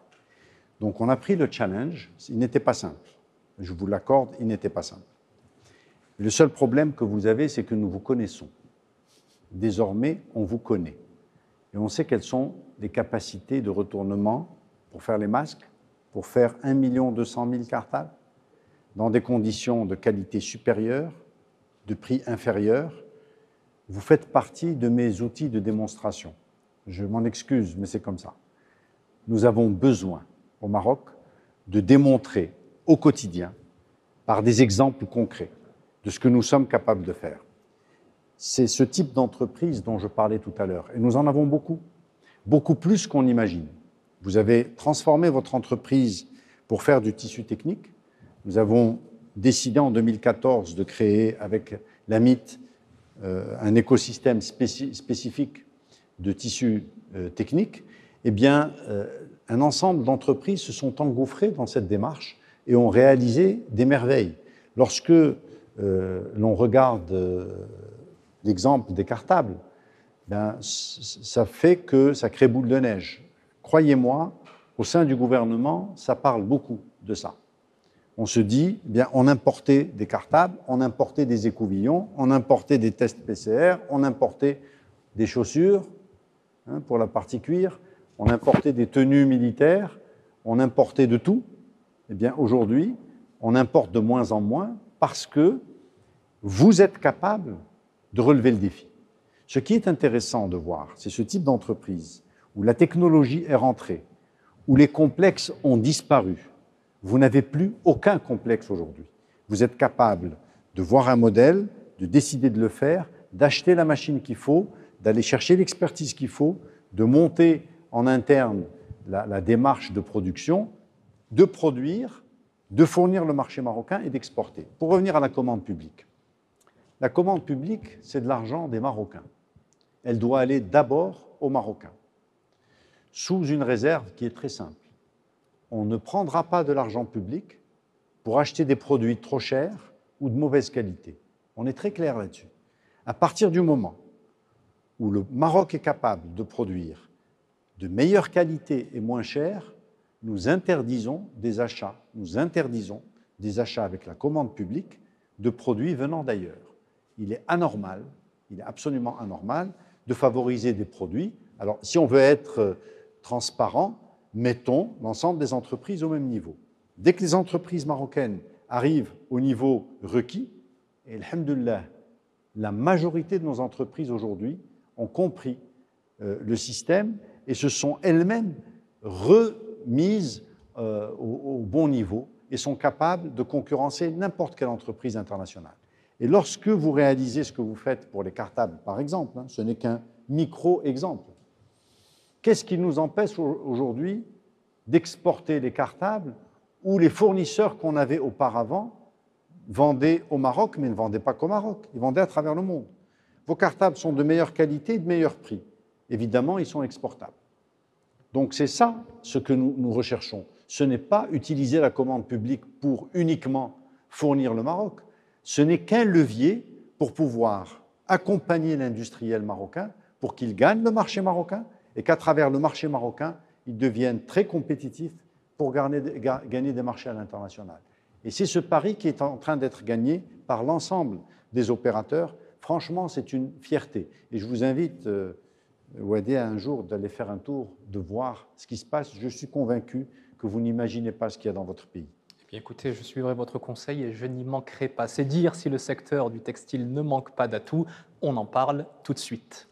Donc on a pris le challenge, il n'était pas simple. Je vous l'accorde, il n'était pas simple. Le seul problème que vous avez, c'est que nous vous connaissons. Désormais, on vous connaît. Et on sait quelles sont les capacités de retournement pour faire les masques, pour faire 1 200 000 cartables, dans des conditions de qualité supérieure, de prix inférieur. Vous faites partie de mes outils de démonstration. Je m'en excuse, mais c'est comme ça. Nous avons besoin au Maroc de démontrer au quotidien, par des exemples concrets, de ce que nous sommes capables de faire. C'est ce type d'entreprise dont je parlais tout à l'heure. Et nous en avons beaucoup, beaucoup plus qu'on imagine. Vous avez transformé votre entreprise pour faire du tissu technique. Nous avons décidé en 2014 de créer avec l'AMIT euh, un écosystème spécifique de tissu euh, technique. Eh bien, euh, un ensemble d'entreprises se sont engouffrées dans cette démarche et ont réalisé des merveilles. Lorsque l'on regarde l'exemple des cartables, ben, ça fait que ça crée boule de neige. Croyez-moi, au sein du gouvernement, ça parle beaucoup de ça. On se dit, eh bien, on importait des cartables, on importait des écouvillons, on importait des tests PCR, on importait des chaussures hein, pour la partie cuir, on importait des tenues militaires, on importait de tout. Eh bien, aujourd'hui, on importe de moins en moins parce que vous êtes capable de relever le défi. Ce qui est intéressant de voir, c'est ce type d'entreprise où la technologie est rentrée, où les complexes ont disparu, vous n'avez plus aucun complexe aujourd'hui. Vous êtes capable de voir un modèle, de décider de le faire, d'acheter la machine qu'il faut, d'aller chercher l'expertise qu'il faut, de monter en interne la, démarche de production, de produire, de fournir le marché marocain et d'exporter. Pour revenir à la commande publique. La commande publique, c'est de l'argent des Marocains. Elle doit aller d'abord aux Marocains sous une réserve qui est très simple. On ne prendra pas de l'argent public pour acheter des produits trop chers ou de mauvaise qualité. On est très clair là-dessus. À partir du moment où le Maroc est capable de produire de meilleure qualité et moins cher, nous interdisons des achats, nous interdisons des achats avec la commande publique de produits venant d'ailleurs. Il est anormal, il est absolument anormal de favoriser des produits. Alors, si on veut être transparent, mettons l'ensemble des entreprises au même niveau. Dès que les entreprises marocaines arrivent au niveau requis, et alhamdulillah, la majorité de nos entreprises aujourd'hui ont compris euh, le système et se sont elles-mêmes remises euh, au, bon niveau et sont capables de concurrencer n'importe quelle entreprise internationale. Et lorsque vous réalisez ce que vous faites pour les cartables, par exemple, hein, ce n'est qu'un micro-exemple, Qu'est-ce qui nous empêche aujourd'hui d'exporter les cartables où les fournisseurs qu'on avait auparavant vendaient au Maroc, mais ne vendaient pas qu'au Maroc, ils vendaient à travers le monde. Vos cartables sont de meilleure qualité et de meilleur prix. Évidemment, ils sont exportables. Donc c'est ça ce que nous, nous recherchons. Ce n'est pas utiliser la commande publique pour uniquement fournir le Maroc. Ce n'est qu'un levier pour pouvoir accompagner l'industriel marocain pour qu'il gagne le marché marocain et qu'à travers le marché marocain, ils deviennent très compétitifs pour gagner des marchés à l'international. Et c'est ce pari qui est en train d'être gagné par l'ensemble des opérateurs. Franchement, c'est une fierté. Et je vous invite, euh, Wadé, un jour d'aller faire un tour, de voir ce qui se passe. Je suis convaincu que vous n'imaginez pas ce qu'il y a dans votre pays. Eh bien, écoutez, je suivrai votre conseil et je n'y manquerai pas. C'est dire si le secteur du textile ne manque pas d'atouts. On en parle tout de suite.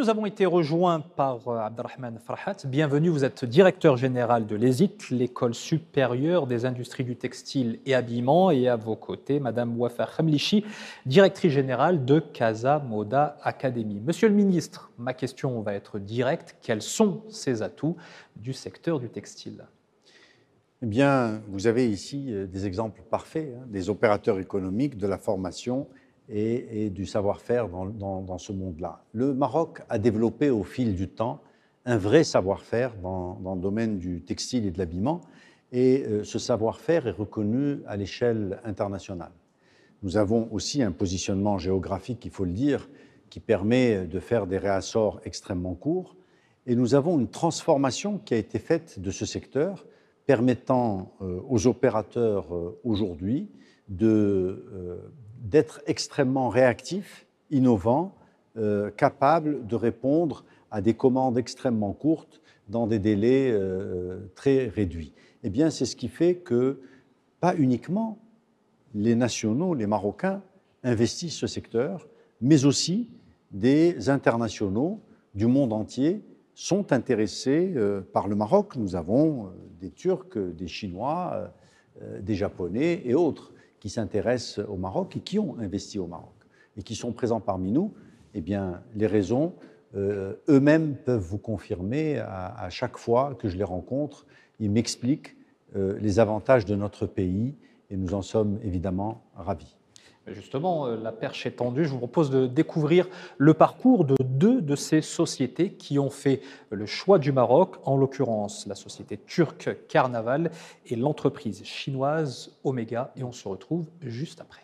Nous avons été rejoints par euh, Abdelrahman Farhat. Bienvenue, vous êtes directeur général de l'ESIT, l'école supérieure des industries du textile et habillement, et à vos côtés, Madame Wafa Khamlichi, directrice générale de Casa Moda Academy. Monsieur le ministre, ma question va être directe. Quels sont ces atouts du secteur du textile? Eh bien, vous avez ici euh, des exemples parfaits, hein, des opérateurs économiques, de la formation et, du savoir-faire dans, ce monde-là. Le Maroc a développé au fil du temps un vrai savoir-faire dans, le domaine du textile et de l'habillement, et euh, ce savoir-faire est reconnu à l'échelle internationale. Nous avons aussi un positionnement géographique, il faut le dire, qui permet de faire des réassorts extrêmement courts, et nous avons une transformation qui a été faite de ce secteur, permettant euh, aux opérateurs euh, aujourd'hui de d'être extrêmement réactif, innovant, euh, capable de répondre à des commandes extrêmement courtes dans des délais euh, très réduits. Eh bien, c'est ce qui fait que, pas uniquement les nationaux, les Marocains, investissent ce secteur, mais aussi des internationaux du monde entier sont intéressés euh, par le Maroc. Nous avons des Turcs, des Chinois, des Japonais et autres qui s'intéressent au Maroc et qui ont investi au Maroc et qui sont présents parmi nous, eh bien, les raisons, euh, eux-mêmes peuvent vous confirmer à, chaque fois que je les rencontre. Ils m'expliquent euh, les avantages de notre pays et nous en sommes évidemment ravis. Justement, euh, la perche est tendue. Je vous propose de découvrir le parcours de deux de ces sociétés qui ont fait le choix du Maroc, en l'occurrence la société turque Carnaval et l'entreprise chinoise Omega. Et on se retrouve juste après.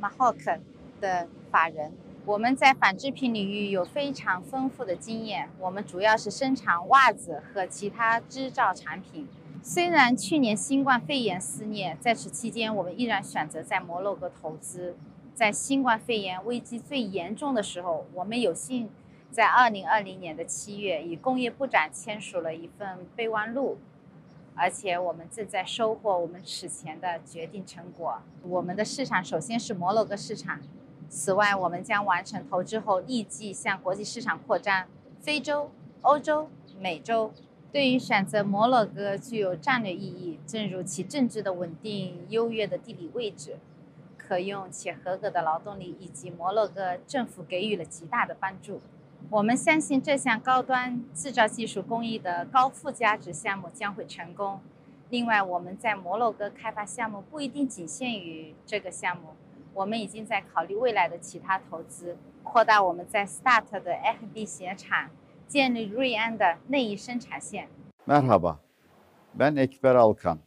Maroc 我们在纺织品领域有非常丰富的经验，我们主要是生产袜子和其他织造产品。虽然去年新冠肺炎肆虐，在此期间我们依然选择在摩洛哥投资。在新冠肺炎危机最严重的时候，我们有幸在2020年的七月与工业部长签署了一份备忘录，而且我们正在收获我们此前的决定成果。我们的市场首先是摩洛哥市场。此外，我们将完成投资后，立即向国际市场扩张，非洲、欧洲、美洲。对于选择摩洛哥具有战略意义，正如其政治的稳定、优越的地理位置、可用且合格的劳动力，以及摩洛哥政府给予了极大的帮助。我们相信这项高端制造技术工艺的高附加值项目将会成功。另外，我们在摩洛哥开发项目不一定仅限于这个项目。我们已经在考虑未来的其他投资，扩大我们在 START 的 FB 鞋厂，建立瑞安的内衣生产线。Merhaba, ben Ekber Alkan.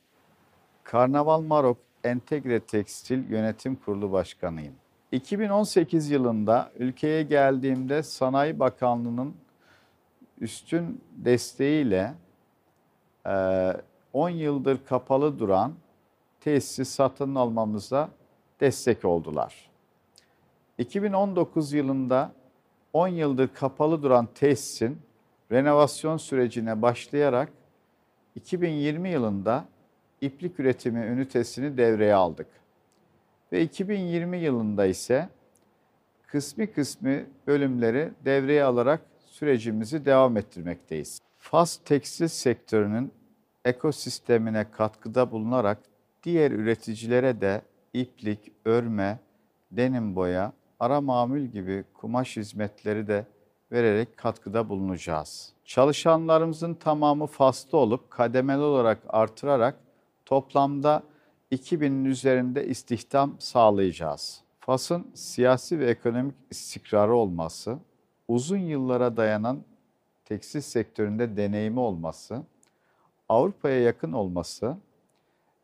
Karnaval Marok Entegre Tekstil Yönetim Kurulu Başkanıyım. 2018 yılında ülkeye geldiğimde Sanayi Bakanlığı'nın üstün desteğiyle 10 yıldır kapalı duran tesisi satın almamıza destek oldular. 2019 yılında 10 yıldır kapalı duran tesisin renovasyon sürecine başlayarak 2020 yılında iplik üretimi ünitesini devreye aldık. Ve 2020 yılında ise kısmi kısmi bölümleri devreye alarak sürecimizi devam ettirmekteyiz. Fas tekstil sektörünün ekosistemine katkıda bulunarak diğer üreticilere de iplik, örme denim boya, ara mamül gibi kumaş hizmetleri de vererek katkıda bulunacağız. Çalışanlarımızın tamamı faslı olup kademeli olarak artırarak toplamda 2000'in üzerinde istihdam sağlayacağız. Fas'ın siyasi ve ekonomik istikrarı olması, uzun yıllara dayanan tekstil sektöründe deneyimi olması, Avrupa'ya yakın olması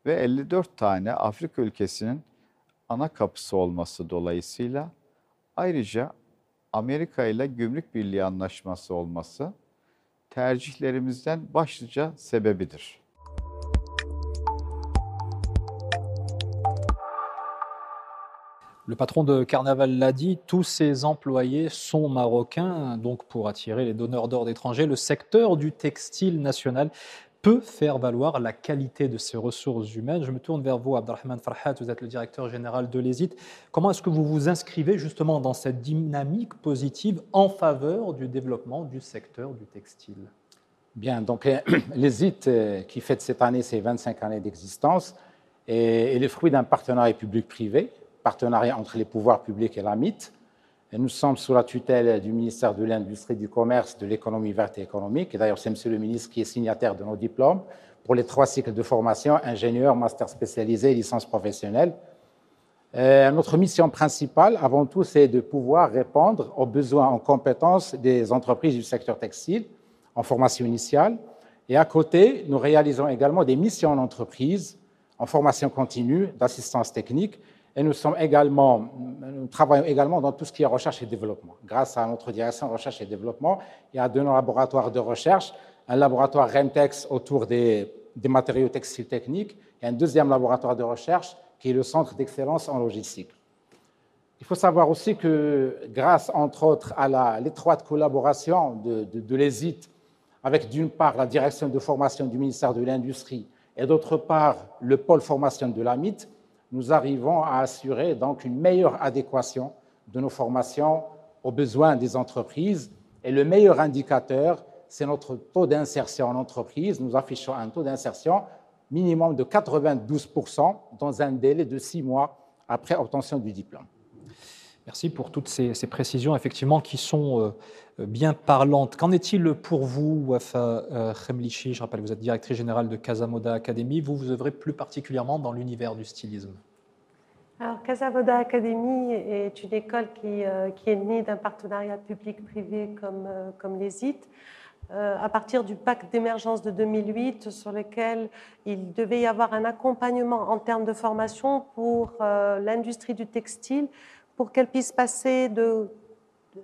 ve 54 tane Afrika ülkesinin ana kapısı olması dolayısıyla ayrıca Amerika ile gümrük birliği anlaşması olması tercihlerimizden başlıca sebebidir. Le patron de Carnaval l'a dit, tous ses employés sont marocains, donc pour attirer les donneurs d'ordre étrangers, le secteur du textile national peut faire valoir la qualité de ses ressources humaines. Je me tourne vers vous, Abdelrahman Farhat, vous êtes le directeur général de l'ESIT. Comment est-ce que vous vous inscrivez justement dans cette dynamique positive en faveur du développement du secteur du textile? Bien, donc (clears throat) l'ESIT, euh, qui fête cette année ses 25 années d'existence, est le fruit d'un partenariat public-privé partenariat entre les pouvoirs publics et la MIT. Nous sommes sous la tutelle du ministère de l'Industrie, du Commerce, de l'économie verte et économique. D'ailleurs, c'est Monsieur le ministre qui est signataire de nos diplômes pour les trois cycles de formation, ingénieur, master spécialisé et licence professionnelle. Euh, notre mission principale, avant tout, c'est de pouvoir répondre aux besoins en compétences des entreprises du secteur textile en formation initiale. Et à côté, nous réalisons également des missions en entreprise en formation continue d'assistance technique et nous, travaillons également dans tout ce qui est recherche et développement. Grâce à notre direction recherche et développement, il y a deux laboratoires de recherche, un laboratoire REMTEX autour des, matériaux textiles techniques et un deuxième laboratoire de recherche qui est le Centre d'excellence en logistique. Il faut savoir aussi que grâce, entre autres, à l'étroite collaboration de, l'ESIT avec d'une part la direction de formation du ministère de l'Industrie et d'autre part le pôle formation de la MIT, nous arrivons à assurer donc une meilleure adéquation de nos formations aux besoins des entreprises. Et le meilleur indicateur, c'est notre taux d'insertion en entreprise. Nous affichons un taux d'insertion minimum de 92% dans un délai de six mois après obtention du diplôme. Merci pour toutes ces, précisions, effectivement, qui sont euh, bien parlantes. Qu'en est-il pour vous, Wafa euh, Khemlichi Je rappelle, vous êtes directrice générale de Casamoda Academy. Vous, vous œuvrez plus particulièrement dans l'univers du stylisme. Alors, Casamoda Academy est une école qui, euh, qui est née d'un partenariat public-privé comme, comme les IT. à partir du pacte d'émergence de 2008, sur lequel il devait y avoir un accompagnement en termes de formation pour l'industrie du textile, pour qu'elle puisse passer de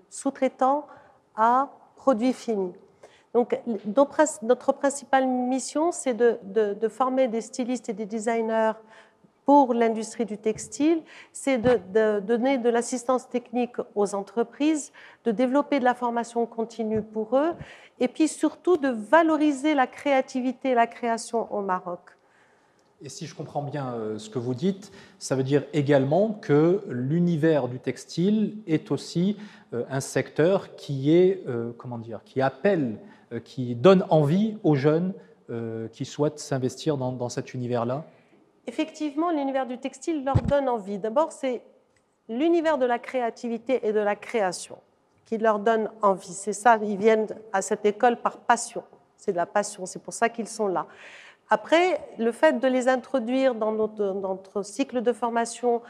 sous-traitant à produit fini. Donc, notre principale mission, c'est de, former des stylistes et des designers pour l'industrie du textile, c'est de, donner de l'assistance technique aux entreprises, de développer de la formation continue pour eux, et puis surtout de valoriser la créativité et la création au Maroc. Et si je comprends bien euh, ce que vous dites, ça veut dire également que l'univers du textile est aussi euh, un secteur qui est, euh, comment dire, qui appelle, qui donne envie aux jeunes qui souhaitent s'investir dans, dans cet univers-là? Effectivement, l'univers du textile leur donne envie. D'abord, c'est l'univers de la créativité et de la création qui leur donne envie. C'est ça, ils viennent à cette école par passion. C'est de la passion, c'est pour ça qu'ils sont là. Après, le fait de les introduire dans notre, cycle de formation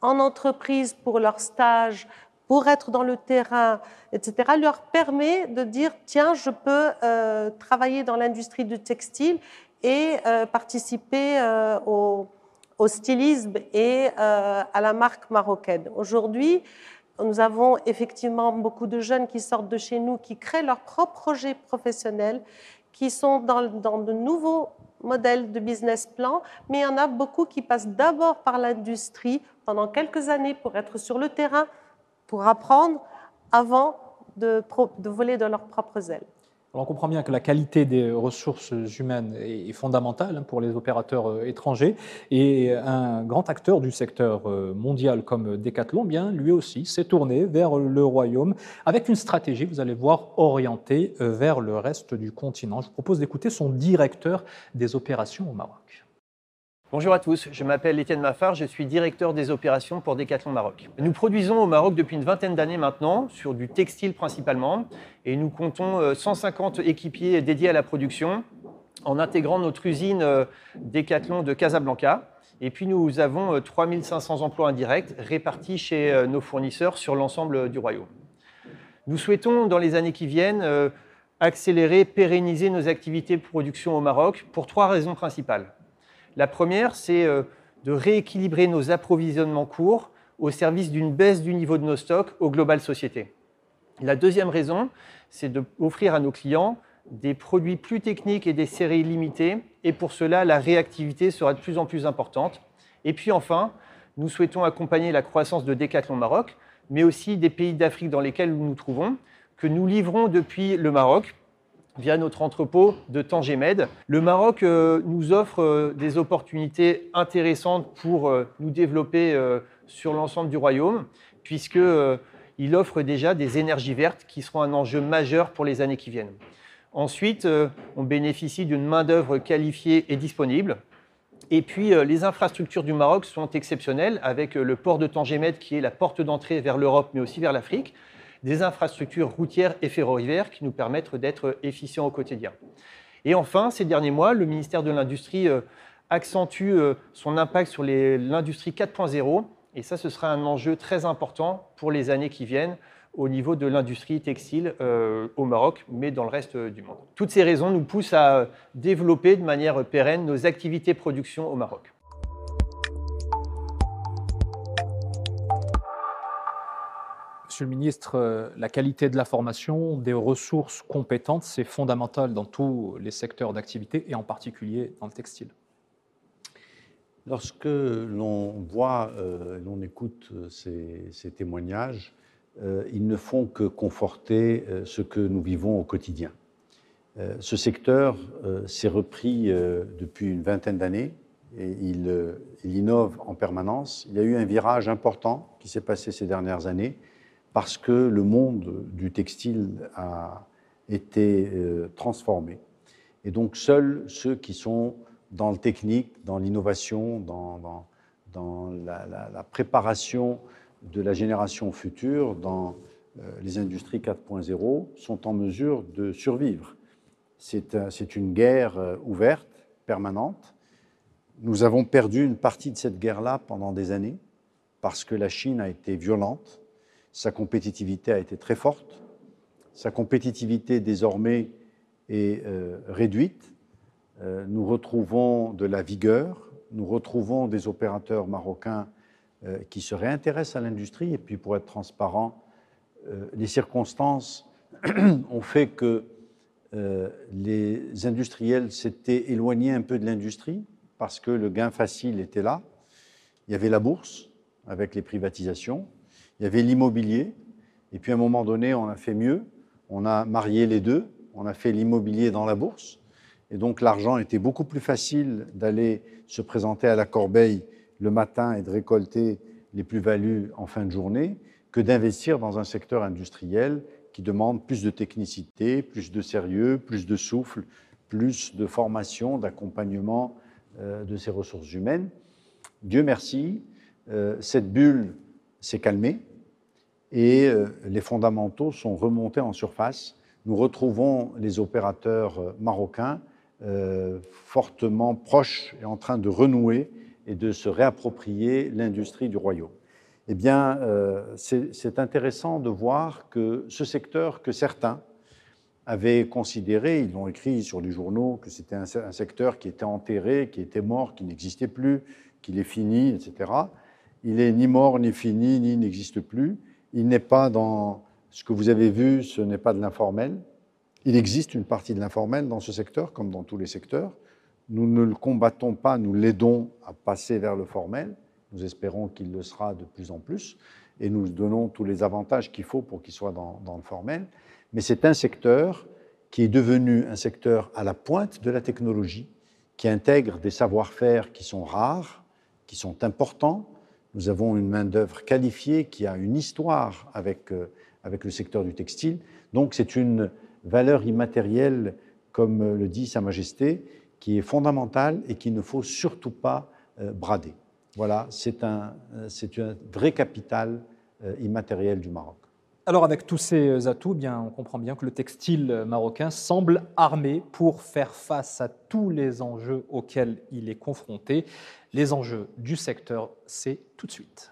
en entreprise pour leur stage, pour être dans le terrain, etc., leur permet de dire, tiens, je peux euh, travailler dans l'industrie du textile et euh, participer euh, au, au, stylisme et à la marque marocaine. Aujourd'hui, nous avons effectivement beaucoup de jeunes qui sortent de chez nous, qui créent leurs propres projets professionnels, qui sont dans de nouveaux modèle de business plan, mais il y en a beaucoup qui passent d'abord par l'industrie pendant quelques années pour être sur le terrain, pour apprendre avant de, de voler de leurs propres ailes on comprend bien que la qualité des ressources humaines est fondamentale hein, pour les opérateurs euh, étrangers et un grand acteur du secteur euh, mondial comme Decathlon, bien lui aussi s'est tourné vers le royaume avec une stratégie, vous allez voir, orientée euh, vers le reste du continent. Je vous propose d'écouter son directeur des opérations au Maroc. Bonjour à tous, je m'appelle Étienne Maffard, je suis directeur des opérations pour Decathlon Maroc. Nous produisons au Maroc depuis une vingtaine d'années maintenant, sur du textile principalement, et nous comptons 150 euh, équipiers dédiés à la production en intégrant notre usine euh, Decathlon de Casablanca. Et puis nous avons 3500 euh, emplois indirects répartis chez nos fournisseurs sur l'ensemble du royaume. Nous souhaitons, dans les années qui viennent, accélérer, pérenniser nos activités de production au Maroc pour trois raisons principales. La première, c'est euh, de rééquilibrer nos approvisionnements courts au service d'une baisse du niveau de nos stocks au global société. La deuxième raison, c'est d'offrir à nos clients des produits plus techniques et des séries limitées, et pour cela, la réactivité sera de plus en plus importante. Et puis enfin, nous souhaitons accompagner la croissance de Decathlon Maroc, mais aussi des pays d'Afrique dans lesquels nous nous trouvons, que nous livrons depuis le Maroc via notre entrepôt de Tangemed. Le Maroc euh, nous offre euh, des opportunités intéressantes pour euh, nous développer sur l'ensemble du royaume, puisqu'il offre déjà des énergies vertes qui seront un enjeu majeur pour les années qui viennent. Ensuite, on bénéficie d'une main-d'œuvre qualifiée et disponible. Et puis, les infrastructures du Maroc sont exceptionnelles, avec le port de Tangemed qui est la porte d'entrée vers l'Europe, mais aussi vers l'Afrique des infrastructures routières et ferroviaires qui nous permettent d'être efficients au quotidien. Et enfin, ces derniers mois, le ministère de l'Industrie euh, accentue euh, son impact sur l'industrie 4.0, et ça, ce sera un enjeu très important pour les années qui viennent au niveau de l'industrie textile euh, au Maroc, mais dans le reste du monde. Toutes ces raisons nous poussent à développer de manière pérenne nos activités production au Maroc. Monsieur le ministre, euh, la qualité de la formation, des ressources compétentes, c'est fondamental dans tous les secteurs d'activité et en particulier dans le textile. Lorsque l'on voit, euh, l'on écoute euh, ces, témoignages, ils ne font que conforter ce que nous vivons au quotidien. ce secteur s'est repris depuis une vingtaine d'années et il, il, innove en permanence. Il y a eu un virage important qui s'est passé ces dernières années parce que le monde du textile a été euh, transformé. Et donc seuls ceux qui sont dans le technique, dans l'innovation, dans, la, préparation de la génération future, dans euh, les industries 4.0, sont en mesure de survivre. C'est une guerre euh, ouverte, permanente. Nous avons perdu une partie de cette guerre-là pendant des années parce que la Chine a été violente, sa compétitivité a été très forte. Sa compétitivité désormais est euh, réduite. Euh, nous retrouvons de la vigueur, nous retrouvons des opérateurs marocains euh, qui se réintéressent à l'industrie. Et puis pour être transparent, les circonstances (clears throat) ont fait que les industriels s'étaient éloignés un peu de l'industrie parce que le gain facile était là. Il y avait la bourse avec les privatisations, il y avait l'immobilier, et puis à un moment donné, on a fait mieux, on a marié les deux, on a fait l'immobilier dans la bourse, et donc l'argent était beaucoup plus facile d'aller se présenter à la corbeille le matin et de récolter les plus-values en fin de journée que d'investir dans un secteur industriel qui demande plus de technicité, plus de sérieux, plus de souffle, plus de formation, d'accompagnement euh, de ces ressources humaines. Dieu merci, euh, cette bulle s'est calmée et euh, les fondamentaux sont remontés en surface. Nous retrouvons les opérateurs euh, marocains euh, fortement proches et en train de renouer et de se réapproprier l'industrie du royaume. Eh bien, c'est intéressant de voir que ce secteur que certains avaient considéré, ils l'ont écrit sur les journaux, que c'était un, un, secteur qui était enterré, qui était mort, qui n'existait plus, qu'il est fini, etc. Il est ni mort, ni fini, ni n'existe plus il n'est pas dans ce que vous avez vu, ce n'est pas de l'informel. Il existe une partie de l'informel dans ce secteur, comme dans tous les secteurs. Nous ne le combattons pas, nous l'aidons à passer vers le formel. Nous espérons qu'il le sera de plus en plus et nous donnons tous les avantages qu'il faut pour qu'il soit dans, dans, le formel. Mais c'est un secteur qui est devenu un secteur à la pointe de la technologie, qui intègre des savoir-faire qui sont rares, qui sont importants, nous avons une main-d'œuvre qualifiée qui a une histoire avec, euh, avec le secteur du textile. Donc, c'est une valeur immatérielle, comme le dit Sa Majesté, qui est fondamentale et qu'il ne faut surtout pas bradé. Voilà, c'est un, un vrai capital immatériel du Maroc. Alors avec tous ces atouts, bien, on comprend bien que le textile marocain semble armé pour faire face à tous les enjeux auxquels il est confronté. Les enjeux du secteur, c'est tout de suite.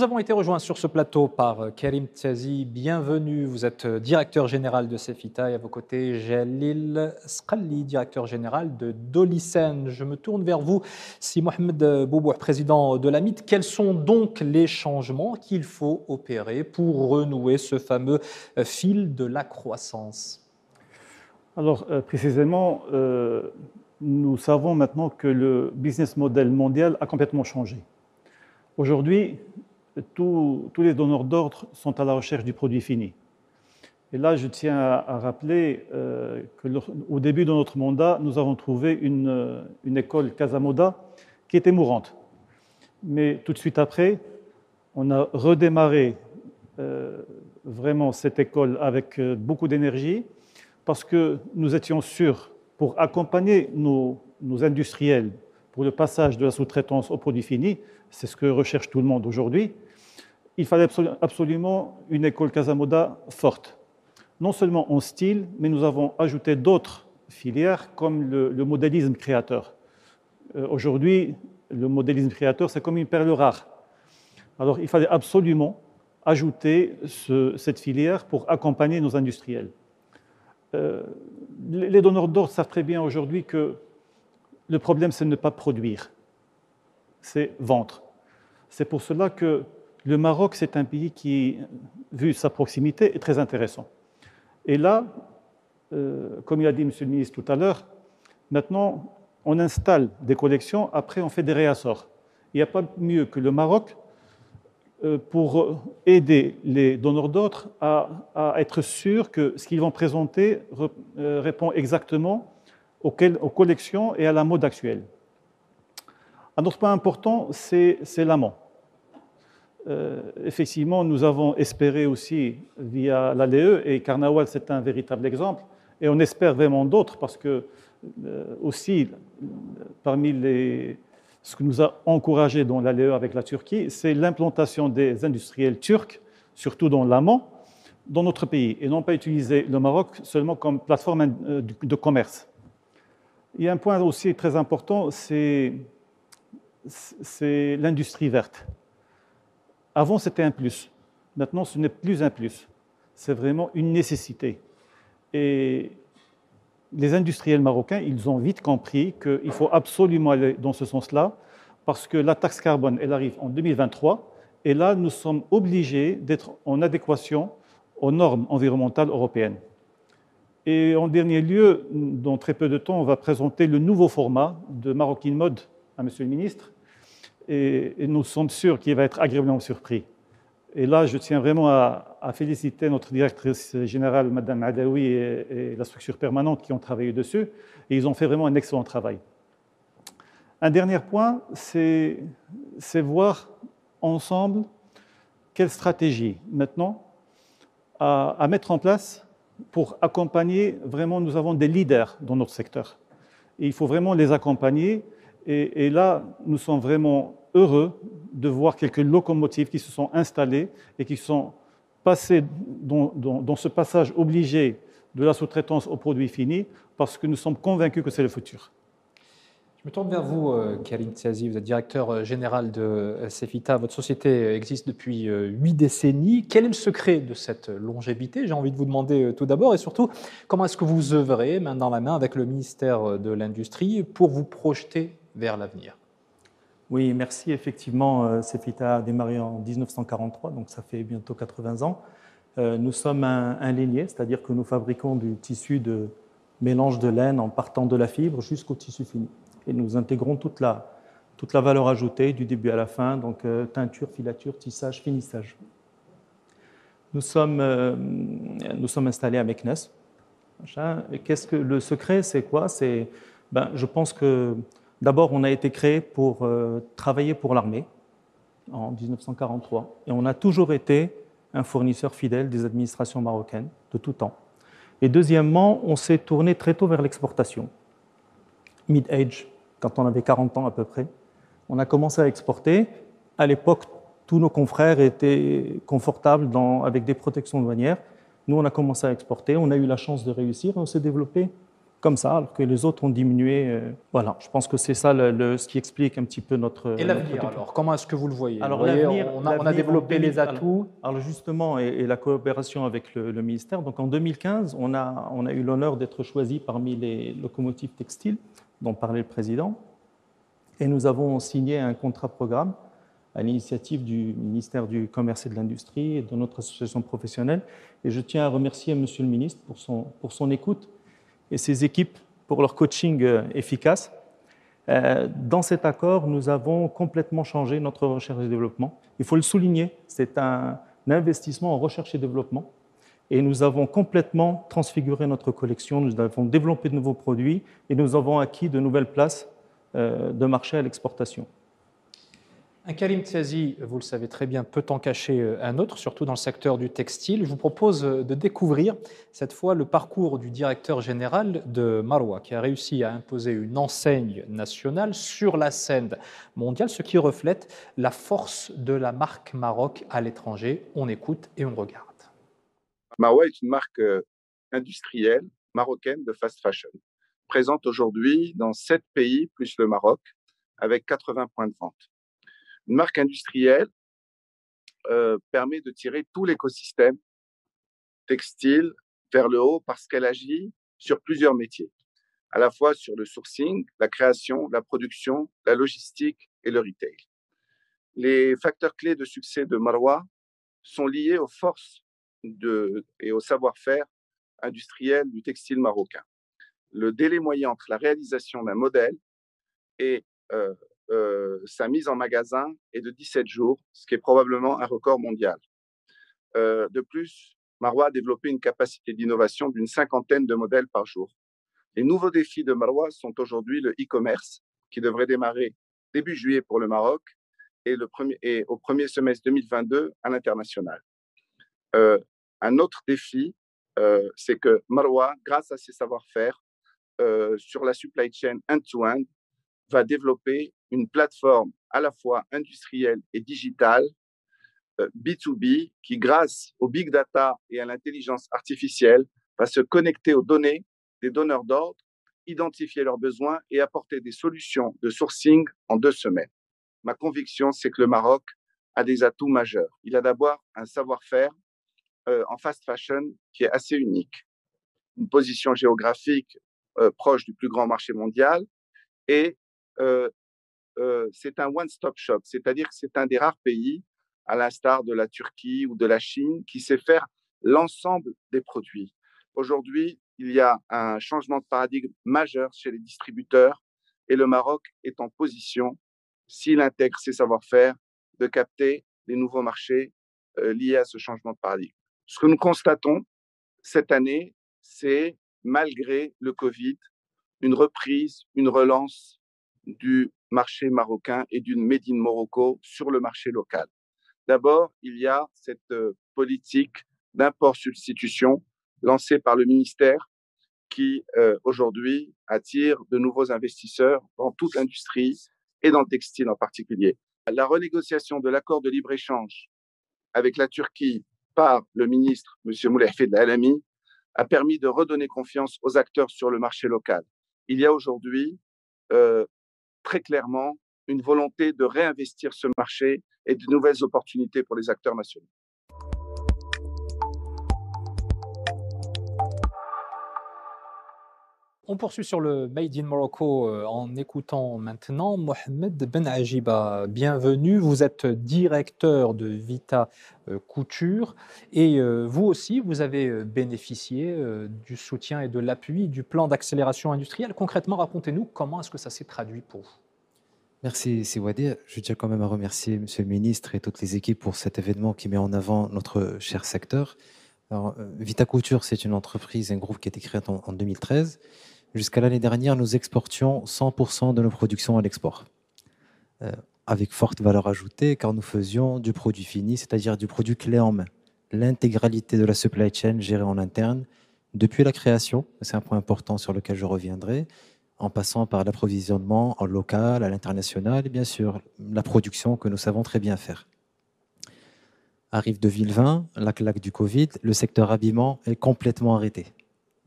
Nous avons été rejoints sur ce plateau par euh, Karim Tziazi. Bienvenue. Vous êtes euh, directeur général de Cefita et à vos côtés, Jalil Sqalli, directeur général de Dolisen. Je me tourne vers vous, si Mohamed Boubouh, président de l'AMIT. Quels sont donc les changements qu'il faut opérer pour renouer ce fameux euh, fil de la croissance? Alors, précisément, nous savons maintenant que le business model mondial a complètement changé. Aujourd'hui, tous, les donneurs d'ordre sont à la recherche du produit fini. Et là, je tiens à, rappeler euh, qu'au début de notre mandat, nous avons trouvé une, école Casamoda qui était mourante. Mais tout de suite après, on a redémarré euh, vraiment cette école avec euh, beaucoup d'énergie parce que nous étions sûrs, pour accompagner nos industriels pour le passage de la sous-traitance au produit fini, c'est ce que recherche tout le monde aujourd'hui, il fallait absolument une école Casamoda forte. Non seulement en style, mais nous avons ajouté d'autres filières comme le, modélisme créateur. Euh, aujourd'hui, le modélisme créateur, c'est comme une perle rare. Alors il fallait absolument ajouter cette filière pour accompagner nos industriels. Euh, les donneurs d'ordre savent très bien aujourd'hui que le problème, c'est ne pas produire, c'est vendre. C'est pour cela que le Maroc, c'est un pays qui, vu sa proximité, est très intéressant. Et là, euh, comme il a dit M. le ministre tout à l'heure, maintenant, on installe des collections, après on fait des réassorts. Il n'y a pas mieux que le Maroc euh, pour aider les donneurs d'autres à, être sûr que ce qu'ils vont présenter euh, répond exactement aux, collections et à la mode actuelle. Un autre point important, c'est l'amont. Euh, effectivement, nous avons espéré aussi via l'ALE, et Carnaval, c'est un véritable exemple, et on espère vraiment d'autres, parce que euh, aussi, parmi les, ce que nous a encouragé dans l'ALE avec la Turquie, c'est l'implantation des industriels turcs, surtout dans l'amont, dans notre pays, et non pas utiliser le Maroc seulement comme plateforme euh, de commerce. Il y a un point aussi très important, c'est l'industrie verte. Avant, c'était un plus. Maintenant, ce n'est plus un plus. C'est vraiment une nécessité. Et les industriels marocains, ils ont vite compris qu'il faut absolument aller dans ce sens-là, parce que la taxe carbone, elle arrive en 2023, et là, nous sommes obligés d'être en adéquation aux normes environnementales européennes. Et en dernier lieu, dans très peu de temps, on va présenter le nouveau format de Maroc Mode à Monsieur le ministre, et, nous sommes sûrs qu'il va être agréablement surpris. Et là, je tiens vraiment à, féliciter notre directrice générale, Madame Adawi, et, la structure permanente qui ont travaillé dessus. Et ils ont fait vraiment un excellent travail. Un dernier point, c'est voir ensemble quelle stratégie maintenant à, mettre en place pour accompagner vraiment, nous avons des leaders dans notre secteur. Et il faut vraiment les accompagner. Et, là, nous sommes vraiment heureux de voir quelques locomotives qui se sont installées et qui sont passées dans, ce passage obligé de la sous-traitance aux produits finis parce que nous sommes convaincus que c'est le futur. Je me tourne vers vous, euh, Karim Tziazi. Vous êtes directeur euh, général de euh, Cefita. Votre société existe depuis huit décennies. Quel est le secret de cette longévité? J'ai envie de vous demander tout d'abord. Et surtout, comment est-ce que vous œuvrez main dans la main avec le ministère de l'Industrie pour vous projeter vers l'avenir? Oui, merci. Effectivement, CEPITA a démarré en 1943, donc ça fait bientôt 80 ans. Nous sommes un, un c'est-à-dire que nous fabriquons du tissu de mélange de laine en partant de la fibre jusqu'au tissu fini. Et nous intégrons toute la, toute la valeur ajoutée du début à la fin, donc teinture, filature, tissage, finissage. Nous sommes, nous sommes installés à Meknes. Qu'est-ce que le secret, c'est quoi? C'est, ben, je pense que d'abord, on a été créé pour travailler pour l'armée en 1943, et on a toujours été un fournisseur fidèle des administrations marocaines de tout temps. Et deuxièmement, on s'est tourné très tôt vers l'exportation. Mid-age, quand on avait 40 ans à peu près, on a commencé à exporter. À l'époque, tous nos confrères étaient confortables avec des protections douanières. Nous, on a commencé à exporter, on a eu la chance de réussir, on s'est développé comme ça, alors que les autres ont diminué. Euh, voilà, je pense que c'est ça le, ce qui explique un petit peu notre. Et l'avenir, alors Comment est-ce que vous le voyez? Alors, on, a, développé les atouts. Alors, justement, et, la coopération avec le, ministère. Donc, en 2015, on a, on a eu l'honneur d'être choisi parmi les locomotives textiles dont parlait le président. Et nous avons signé un contrat programme à l'initiative du ministère du Commerce et de l'Industrie et de notre association professionnelle. Et je tiens à remercier Monsieur le ministre pour son, pour son écoute et ses équipes pour leur coaching euh, efficace. Euh, dans cet accord, nous avons complètement changé notre recherche et développement. Il faut le souligner, c'est un investissement en recherche et développement. Et nous avons complètement transfiguré notre collection, nous avons développé de nouveaux produits et nous avons acquis de nouvelles places euh, de marché à l'exportation. Un Karim Tiazi, vous le savez très bien, peut en cacher euh, un autre, surtout dans le secteur du textile. Je vous propose euh, de découvrir cette fois le parcours du directeur général de Marwa, qui a réussi à imposer une enseigne nationale sur la scène mondiale, ce qui reflète la force de la marque Maroc à l'étranger. On écoute et on regarde. Marwa est une marque euh, industrielle marocaine de fast fashion, présente aujourd'hui dans sept pays plus le Maroc, avec 80 points de vente. Une marque industrielle euh, permet de tirer tout l'écosystème textile vers le haut parce qu'elle agit sur plusieurs métiers, à la fois sur le sourcing, la création, la production, la logistique et le retail. Les facteurs clés de succès de Marwa sont liés aux forces de, et au savoir-faire industriel du textile marocain. Le délai moyen entre la réalisation d'un modèle et euh, euh, sa mise en magasin est de 17 jours, ce qui est probablement un record mondial. Euh, de plus, Marwa a développé une capacité d'innovation d'une cinquantaine de modèles par jour. Les nouveaux défis de Marwa sont aujourd'hui le e-commerce, qui devrait démarrer début juillet pour le Maroc et, et au premier semestre 2022 à l'international. Euh, un autre défi, c'est que Marwa, grâce à ses savoir-faire sur la supply chain end-to-end, va développer une plateforme à la fois industrielle et digitale, B2B, euh, qui grâce au big data et à l'intelligence artificielle va se connecter aux données des donneurs d'ordre, identifier leurs besoins et apporter des solutions de sourcing en deux semaines. Ma conviction, c'est que le Maroc a des atouts majeurs. Il a d'abord un savoir-faire euh, en fast fashion qui est assez unique, une position géographique euh, proche du plus grand marché mondial et c'est un one-stop shop, c'est-à-dire que c'est un des rares pays, à l'instar de la Turquie ou de la Chine, qui sait faire l'ensemble des produits. Aujourd'hui, il y a un changement de paradigme majeur chez les distributeurs et le Maroc est en position, s'il intègre ses savoir-faire, de capter les nouveaux marchés liés à ce changement de paradigme. Ce que nous constatons cette année, c'est, malgré le Covid, une reprise, une relance du marché marocain et d'une Made in Morocco sur le marché local. D'abord, il y a cette euh, politique d'import-substitution lancée par le ministère qui euh, aujourd'hui attire de nouveaux investisseurs dans toute l'industrie et dans le textile en particulier. La renégociation de l'accord de libre-échange avec la Turquie par le ministre M. Moulay Fed Alami a permis de redonner confiance aux acteurs sur le marché local. Il y a aujourd'hui euh, très clairement une volonté de réinvestir ce marché et de nouvelles opportunités pour les acteurs nationaux. On poursuit sur le Made in Morocco euh, en écoutant maintenant Mohamed Ben Ajiba. Bienvenue, vous êtes directeur de Vita euh, Couture et euh, vous aussi, vous avez bénéficié du soutien et de l'appui du plan d'accélération industrielle. Concrètement, racontez-nous comment est-ce que ça s'est traduit pour vous Merci Siwadi. Je tiens quand même à remercier Monsieur le ministre et toutes les équipes pour cet événement qui met en avant notre cher secteur. Vita Couture, c'est une entreprise, un groupe qui a été créé en, 2013. Jusqu'à l'année dernière, nous exportions 100% de nos productions à l'export, euh, avec forte valeur ajoutée, car nous faisions du produit fini, c'est-à-dire du produit clé en main. L'intégralité de la supply chain gérée en interne, depuis la création, c'est un point important sur lequel je reviendrai, en passant par l'approvisionnement en local, à l'international, et bien sûr la production que nous savons très bien faire. Arrive 2020, la claque du Covid, le secteur habillement est complètement arrêté.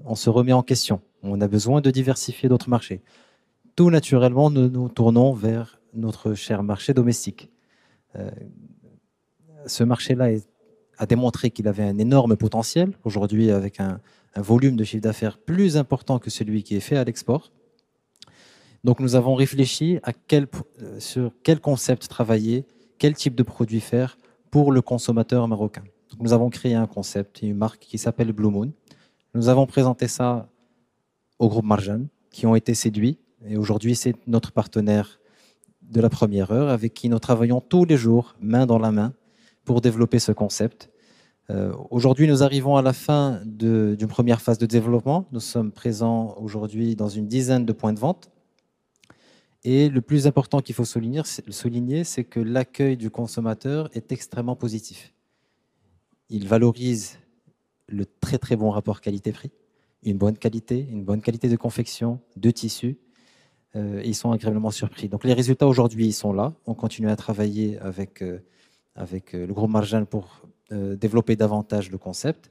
On se remet en question. On a besoin de diversifier d'autres marchés. Tout naturellement, nous nous tournons vers notre cher marché domestique. Euh, ce marché-là a démontré qu'il avait un énorme potentiel, aujourd'hui avec un volume de chiffre d'affaires plus important que celui qui est fait à l'export. Donc nous avons réfléchi à quel, euh, sur quel concept travailler, quel type de produit faire pour le consommateur marocain. nous avons créé un concept, une marque qui s'appelle Blue Moon. Nous avons présenté ça au groupe Marjan, qui ont été séduits. Et aujourd'hui, c'est notre partenaire de la première heure, avec qui nous travaillons tous les jours, main dans la main, pour développer ce concept. Euh, aujourd'hui, nous arrivons à la fin d'une première phase de développement. Nous sommes présents aujourd'hui dans une dizaine de points de vente. Et le plus important qu'il faut souligner, c'est que l'accueil du consommateur est extrêmement positif. Il valorise le très très bon rapport qualité-prix, une bonne qualité, une bonne qualité de confection, de tissu. Euh, ils sont agréablement surpris. Donc les résultats aujourd'hui, ils sont là. On continue à travailler avec, euh, avec euh, le groupe Marjan pour développer davantage le concept.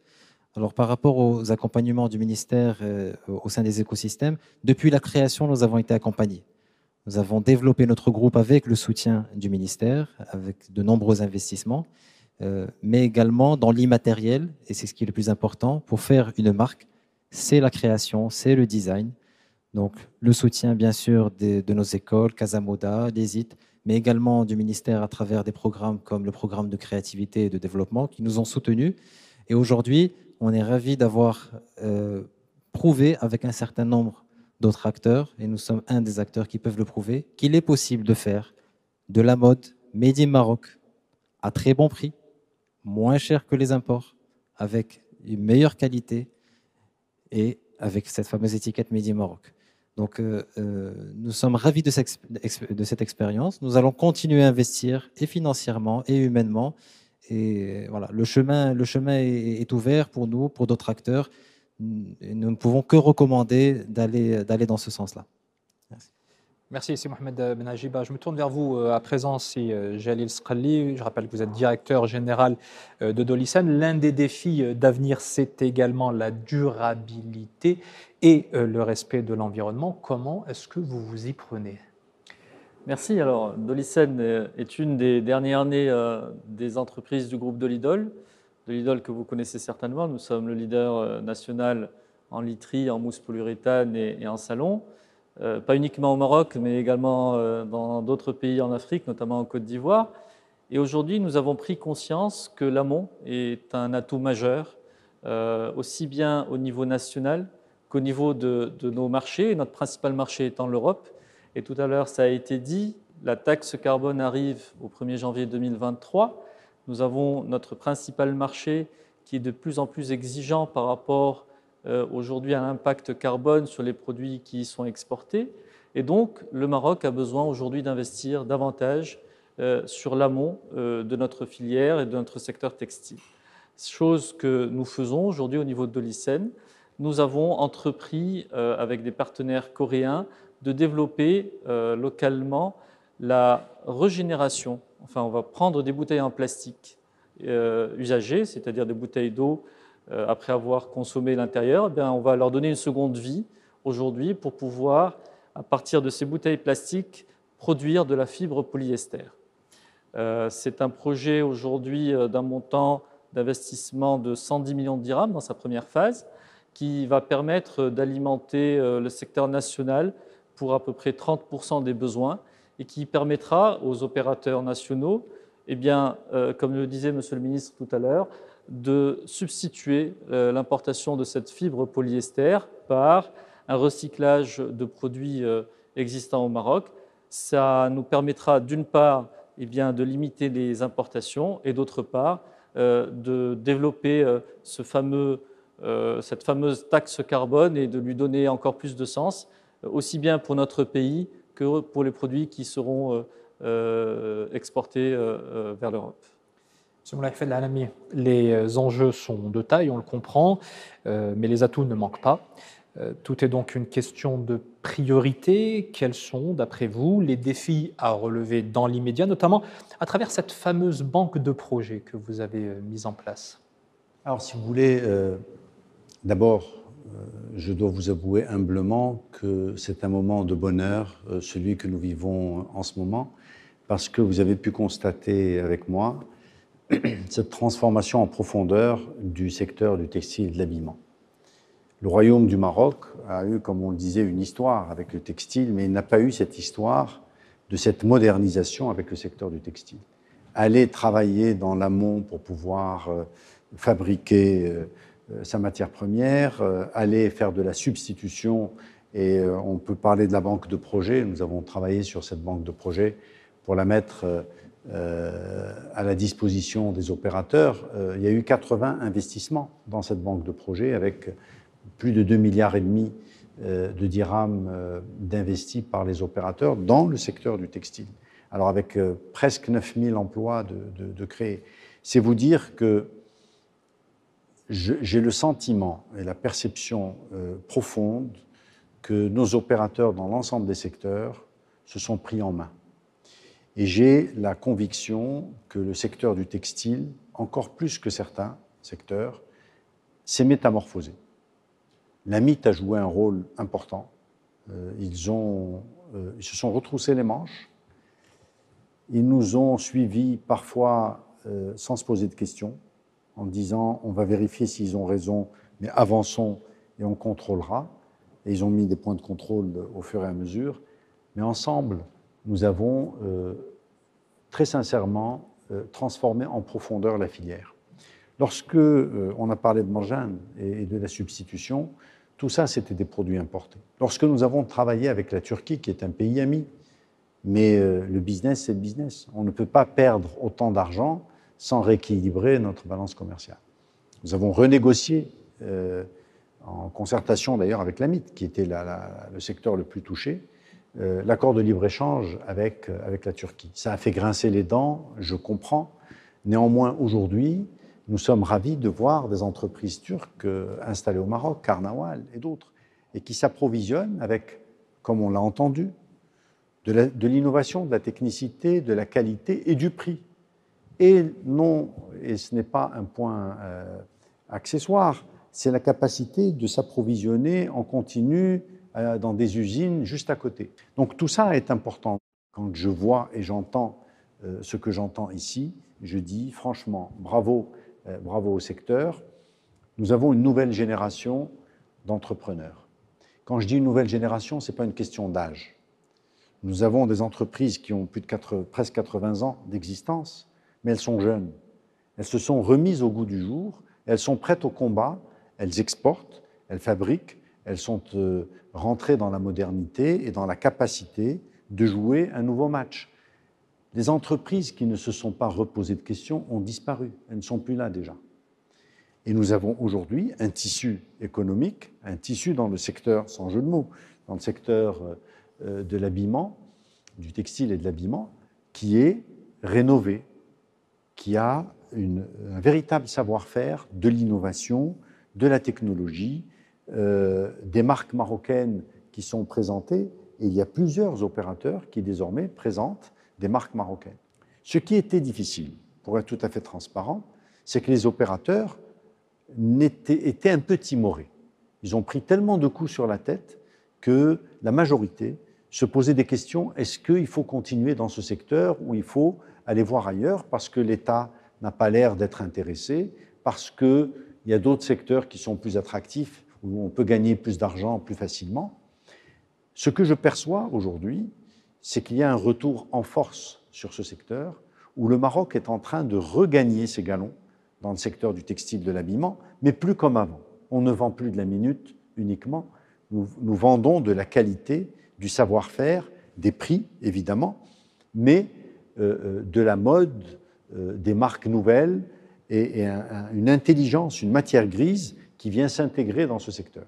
Alors par rapport aux accompagnements du ministère au sein des écosystèmes, depuis la création, nous avons été accompagnés. Nous avons développé notre groupe avec le soutien du ministère, avec de nombreux investissements, mais également dans l'immatériel, et c'est ce qui est le plus important, pour faire une marque, c'est la création, c'est le design. Donc le soutien bien sûr de, nos écoles, Casamoda, des mais également du ministère à travers des programmes comme le programme de créativité et de développement qui nous ont soutenus. Et aujourd'hui, on est ravis d'avoir euh, prouvé avec un certain nombre d'autres acteurs, et nous sommes un des acteurs qui peuvent le prouver, qu'il est possible de faire de la mode made Maroc à très bon prix, moins cher que les imports, avec une meilleure qualité et avec cette fameuse étiquette made in Maroc. Donc, euh, euh, nous sommes ravis de, cette expérience. Nous allons continuer à investir et financièrement et humainement. Et voilà, le chemin, le chemin est ouvert pour nous, pour d'autres acteurs nous ne pouvons que recommander d'aller dans ce sens-là. Merci. c'est Mohamed Benajiba. Je me tourne vers vous euh, à présent, c'est euh, Jalil Skrali. Je rappelle que vous êtes directeur général euh, de Dolisen. L'un des défis d'avenir, c'est également la durabilité et le respect de l'environnement. Comment est-ce que vous vous y prenez? Merci. Alors, Dolisen est une des dernières années des entreprises du groupe Dolidol de l'idole que vous connaissez certainement. Nous sommes le leader euh, national en literie, en mousse polyuréthane et, en salon. Euh, pas uniquement au Maroc, mais également euh, dans d'autres pays en Afrique, notamment en Côte d'Ivoire. Et aujourd'hui, nous avons pris conscience que l'amont est un atout majeur, aussi bien au niveau national qu'au niveau de, de, nos marchés, notre principal marché étant l'Europe. Et tout à l'heure, ça a été dit, la taxe carbone arrive au 1er janvier 2023. Nous avons notre principal marché qui est de plus en plus exigeant par rapport euh, aujourd'hui à l'impact carbone sur les produits qui y sont exportés. Et donc, le Maroc a besoin aujourd'hui d'investir davantage euh, sur l'amont euh, de notre filière et de notre secteur textile. Chose que nous faisons aujourd'hui au niveau de Dolicène. Nous avons entrepris, avec des partenaires coréens, de développer localement la régénération enfin on va prendre des bouteilles en plastique euh, usagées, c'est-à-dire des bouteilles d'eau euh, après avoir consommé l'intérieur, eh on va leur donner une seconde vie aujourd'hui pour pouvoir, à partir de ces bouteilles plastiques, produire de la fibre polyester. Euh, c'est un projet aujourd'hui d'un montant d'investissement de 110 millions de dirhams dans sa première phase, qui va permettre d'alimenter le secteur national pour à peu près 30% des besoins et qui permettra aux opérateurs nationaux, eh bien, euh, comme le disait Monsieur le ministre tout à l'heure, de substituer euh, l'importation de cette fibre polyester par un recyclage de produits euh, existants au Maroc. Ça nous permettra d'une part eh bien, de limiter les importations et d'autre part de développer cette fameuse taxe carbone et de lui donner encore plus de sens, aussi bien pour notre pays que pour les produits qui seront exportés vers l'Europe. Les enjeux sont de taille, on le comprend, euh, mais les atouts ne manquent pas. Euh, tout est donc une question de priorité. Quels sont, d'après vous, les défis à relever dans l'immédiat, notamment à travers cette fameuse banque de projets que vous avez euh, mise en place? Alors, si vous voulez, d'abord, je dois vous avouer humblement que c'est un moment de bonheur, celui que nous vivons en ce moment, parce que vous avez pu constater avec moi (clears throat) cette transformation en profondeur du secteur du textile et de l'habillement. Le royaume du Maroc a eu, comme on le disait, une histoire avec le textile, mais il n'a pas eu cette histoire de cette modernisation avec le secteur du textile. Aller travailler dans l'amont pour pouvoir euh, fabriquer euh, euh, sa matière première, aller faire de la substitution, et on peut parler de la banque de projet. Nous avons travaillé sur cette banque de projet pour la mettre à la disposition des opérateurs. Euh, il y a eu 80 investissements dans cette banque de projets avec plus de 2 milliards et demi euh, de dirhams d'investis par les opérateurs dans le secteur du textile. Alors avec presque 9000 emplois de, de créés. C'est vous dire que j'ai le sentiment et la perception profonde que nos opérateurs dans l'ensemble des secteurs se sont pris en main. Et j'ai la conviction que le secteur du textile, encore plus que certains secteurs, s'est métamorphosé. La mythe a joué un rôle important. Euh, ils, ont, euh, ils se sont retroussés les manches. Ils nous ont suivis parfois euh, sans se poser de questions, en disant on va vérifier s'ils ont raison, mais avançons et on contrôlera. Et ils ont mis des points de contrôle au fur et à mesure. Mais ensemble, nous avons euh, très sincèrement euh, transformé en profondeur la filière. Lorsque euh, on a parlé de margine et, de la substitution, tout ça, c'était des produits importés. Lorsque nous avons travaillé avec la Turquie, qui est un pays ami, mais le business, c'est le business. On ne peut pas perdre autant d'argent sans rééquilibrer notre balance commerciale. Nous avons renégocié, en concertation d'ailleurs avec l'AMIT, qui était le secteur le plus touché, euh, l'accord de libre-échange avec, euh, avec la Turquie. Ça a fait grincer les dents, je comprends. Néanmoins, aujourd'hui, nous sommes ravis de voir des entreprises turques euh, installées au Maroc, Carnawal et d'autres, et qui s'approvisionnent avec, comme on l'a entendu, de l'innovation, de, la technicité, de la qualité et du prix. Et non, et ce n'est pas un point accessoire, c'est la capacité de s'approvisionner en continu dans des usines juste à côté. Donc tout ça est important. Quand je vois et j'entends euh, ce que j'entends ici, je dis franchement bravo, euh, bravo au secteur. Nous avons une nouvelle génération d'entrepreneurs. Quand je dis une nouvelle génération, ce n'est pas une question d'âge. Nous avons des entreprises qui ont plus de 4, presque 80 ans d'existence, mais elles sont jeunes. Elles se sont remises au goût du jour, elles sont prêtes au combat, elles exportent, elles fabriquent, elles sont euh, rentrées dans la modernité et dans la capacité de jouer un nouveau match. Les entreprises qui ne se sont pas reposées de questions ont disparu. Elles ne sont plus là déjà. Et nous avons aujourd'hui un tissu économique, un tissu dans le secteur, sans jeu de mots, dans le secteur euh, de l'habillement, du textile et de l'habillement, qui est rénové, qui a un véritable savoir-faire de l'innovation, de la technologie, euh, des marques marocaines qui sont présentées, et il y a plusieurs opérateurs qui désormais présentent des marques marocaines. Ce qui était difficile, pour être tout à fait transparent, c'est que les opérateurs étaient un peu timorés. Ils ont pris tellement de coups sur la tête que la majorité se posait des questions est-ce qu'il faut continuer dans ce secteur ou il faut aller voir ailleurs parce que l'État n'a pas l'air d'être intéressé, parce qu'il y a d'autres secteurs qui sont plus attractifs où on peut gagner plus d'argent plus facilement. Ce que je perçois aujourd'hui, c'est qu'il y a un retour en force sur ce secteur, où le Maroc est en train de regagner ses galons dans le secteur du textile, de l'habillement, mais plus comme avant. On ne vend plus de la minute uniquement, nous, vendons de la qualité, du savoir-faire des prix, évidemment, mais de la mode, des marques nouvelles et, une intelligence, une matière grise qui vient s'intégrer dans ce secteur.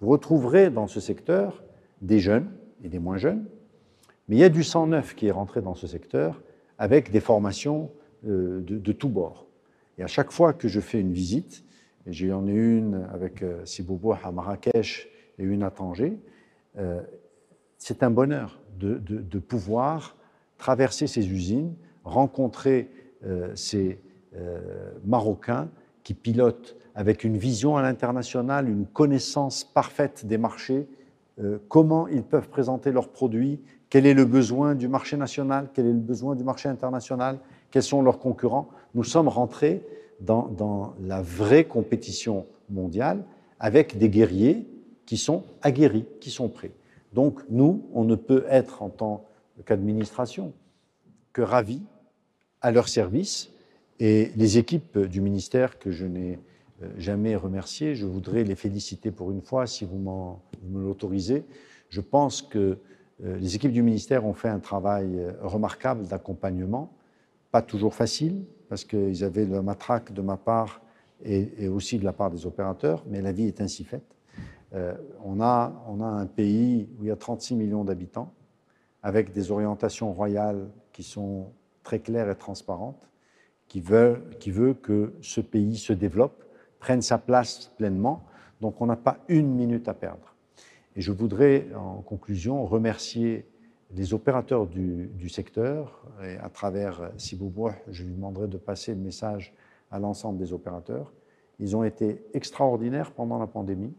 Vous retrouverez dans ce secteur des jeunes et des moins jeunes, mais il y a du sang neuf qui est rentré dans ce secteur avec des formations de, de tous bords. Et à chaque fois que je fais une visite, j'en ai une avec euh, Siboubou à Marrakech et une à Tanger, euh, c'est un bonheur de, pouvoir traverser ces usines, rencontrer euh, ces Marocains qui pilotent avec une vision à l'international, une connaissance parfaite des marchés, comment ils peuvent présenter leurs produits, quel est le besoin du marché national, quel est le besoin du marché international, quels sont leurs concurrents. Nous sommes rentrés dans, la vraie compétition mondiale avec des guerriers qui sont aguerris, qui sont prêts. Donc nous, on ne peut être en tant qu'administration que ravis à leur service et les équipes du ministère que je n'ai euh, jamais remerciées, je voudrais les féliciter pour une fois si vous, me l'autorisez. Je pense que euh, les équipes du ministère ont fait un travail euh, remarquable d'accompagnement, pas toujours facile, parce qu'ils avaient le matraque de ma part et, aussi de la part des opérateurs, mais la vie est ainsi faite. Euh, on, a, on a un pays où il y a 36 millions d'habitants, avec des orientations royales qui sont très claires et transparentes, qui veut, qui veut que ce pays se développe, prenne sa place pleinement. Donc on n'a pas une minute à perdre. Et je voudrais, en conclusion, remercier les opérateurs du, secteur, et à travers Siboubouh, je lui demanderai de passer le message à l'ensemble des opérateurs. Ils ont été extraordinaires pendant la pandémie.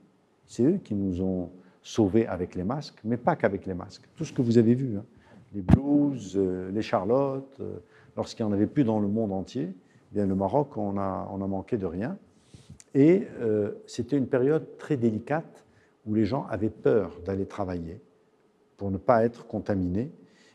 C'est eux qui nous ont sauvés avec les masques, mais pas qu'avec les masques. Tout ce que vous avez vu, hein. les blues, euh, les charlottes, euh, lorsqu'il n'y en avait plus dans le monde entier, eh bien le Maroc, on a, on a manqué de rien. Et euh, c'était une période très délicate où les gens avaient peur d'aller travailler pour ne pas être contaminé,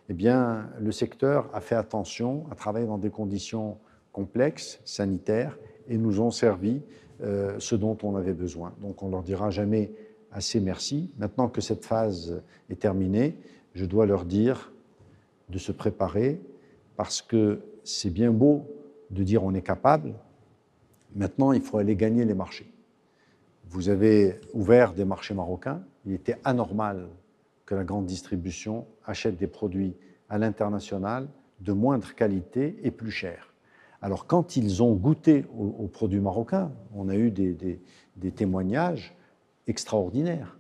eh bien, le secteur a fait attention, a travaillé dans des conditions complexes, sanitaires, et nous ont servi euh, ce dont on avait besoin. Donc on leur dira jamais assez merci. Maintenant que cette phase est terminée, je dois leur dire de se préparer, parce que c'est bien beau de dire on est capable. Maintenant, il faut aller gagner les marchés. Vous avez ouvert des marchés marocains. Il était anormal que la grande distribution achète des produits à l'international de moindre qualité et plus cher. Alors quand ils ont goûté aux, produits marocains, on a eu des, témoignages extraordinaires.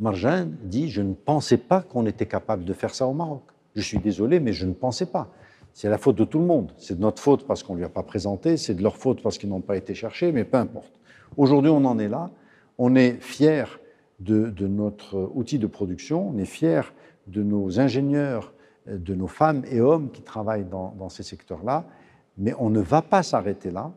Marjane dit, je ne pensais pas qu'on était capable de faire ça au Maroc. Je suis désolé, mais je ne pensais pas. C'est la faute de tout le monde. C'est de notre faute parce qu'on ne lui a pas présenté, c'est de leur faute parce qu'ils n'ont pas été cherchés, mais peu importe. Aujourd'hui, on en est là. On est fiers de, notre outil de production. On est fiers de nos ingénieurs, de nos femmes et hommes qui travaillent dans, ces secteurs-là. Mais on ne va pas s'arrêter là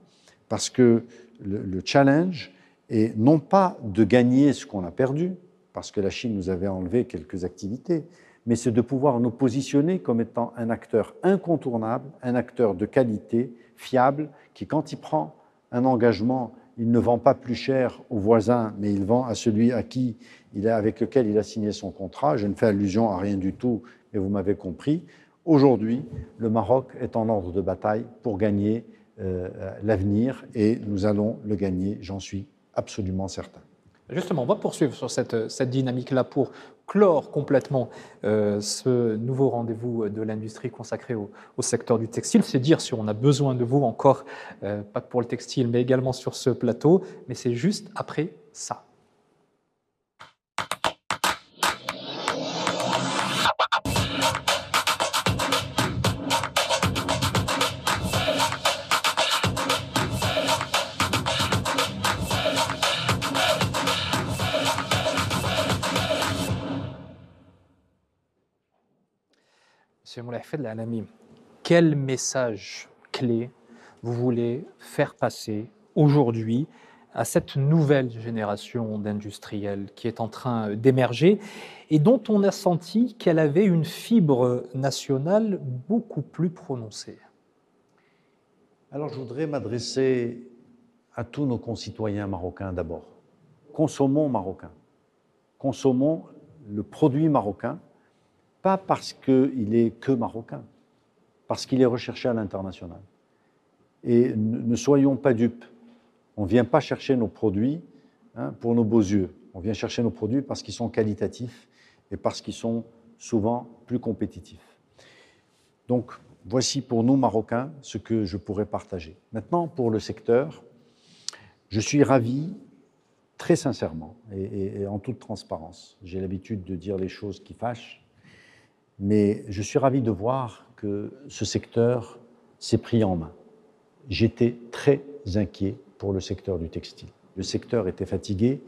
parce que le, challenge est non pas de gagner ce qu'on a perdu, parce que la Chine nous avait enlevé quelques activités, mais c'est de pouvoir nous positionner comme étant un acteur incontournable, un acteur de qualité, fiable, qui quand il prend un engagement il ne vend pas plus cher au voisin, mais il vend à celui à qui il avec lequel il a signé son contrat. Je ne fais allusion à rien du tout, mais vous m'avez compris. Aujourd'hui, le Maroc est en ordre de bataille pour gagner euh, l'avenir et nous allons le gagner, j'en suis absolument certain. Justement, on va poursuivre sur cette, cette dynamique-là pour clore complètement euh, ce nouveau rendez-vous de l'industrie consacré au, secteur du textile. C'est dire si on a besoin de vous encore, euh, pas pour le textile, mais également sur ce plateau. Mais c'est juste après ça. Quel message clé vous voulez faire passer aujourd'hui à cette nouvelle génération d'industriels qui est en train d'émerger et dont on a senti qu'elle avait une fibre nationale beaucoup plus prononcée? Alors je voudrais m'adresser à tous nos concitoyens marocains d'abord. Consommons marocain. Consommons le produit marocain pas parce qu'il est que marocain, parce qu'il est recherché à l'international. Et ne soyons pas dupes. On ne vient pas chercher nos produits hein, pour nos beaux yeux. On vient chercher nos produits parce qu'ils sont qualitatifs et parce qu'ils sont souvent plus compétitifs. Donc, voici pour nous, Marocains, ce que je pourrais partager. Maintenant, pour le secteur, je suis ravi, très sincèrement et, en toute transparence. J'ai l'habitude de dire les choses qui fâchent, mais je suis ravi de voir que ce secteur s'est pris en main. J'étais très inquiet pour le secteur du textile. Le secteur était fatigué,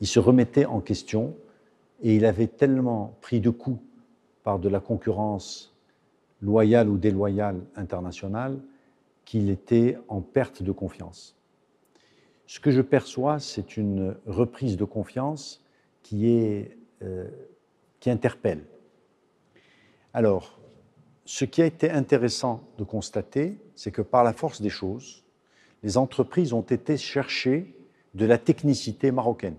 il se remettait en question et il avait tellement pris de coups par de la concurrence loyale ou déloyale internationale qu'il était en perte de confiance. Ce que je perçois, c'est une reprise de confiance qui, est, euh, qui interpelle. Alors, ce qui a été intéressant de constater, c'est que par la force des choses, les entreprises ont été chercher de la technicité marocaine.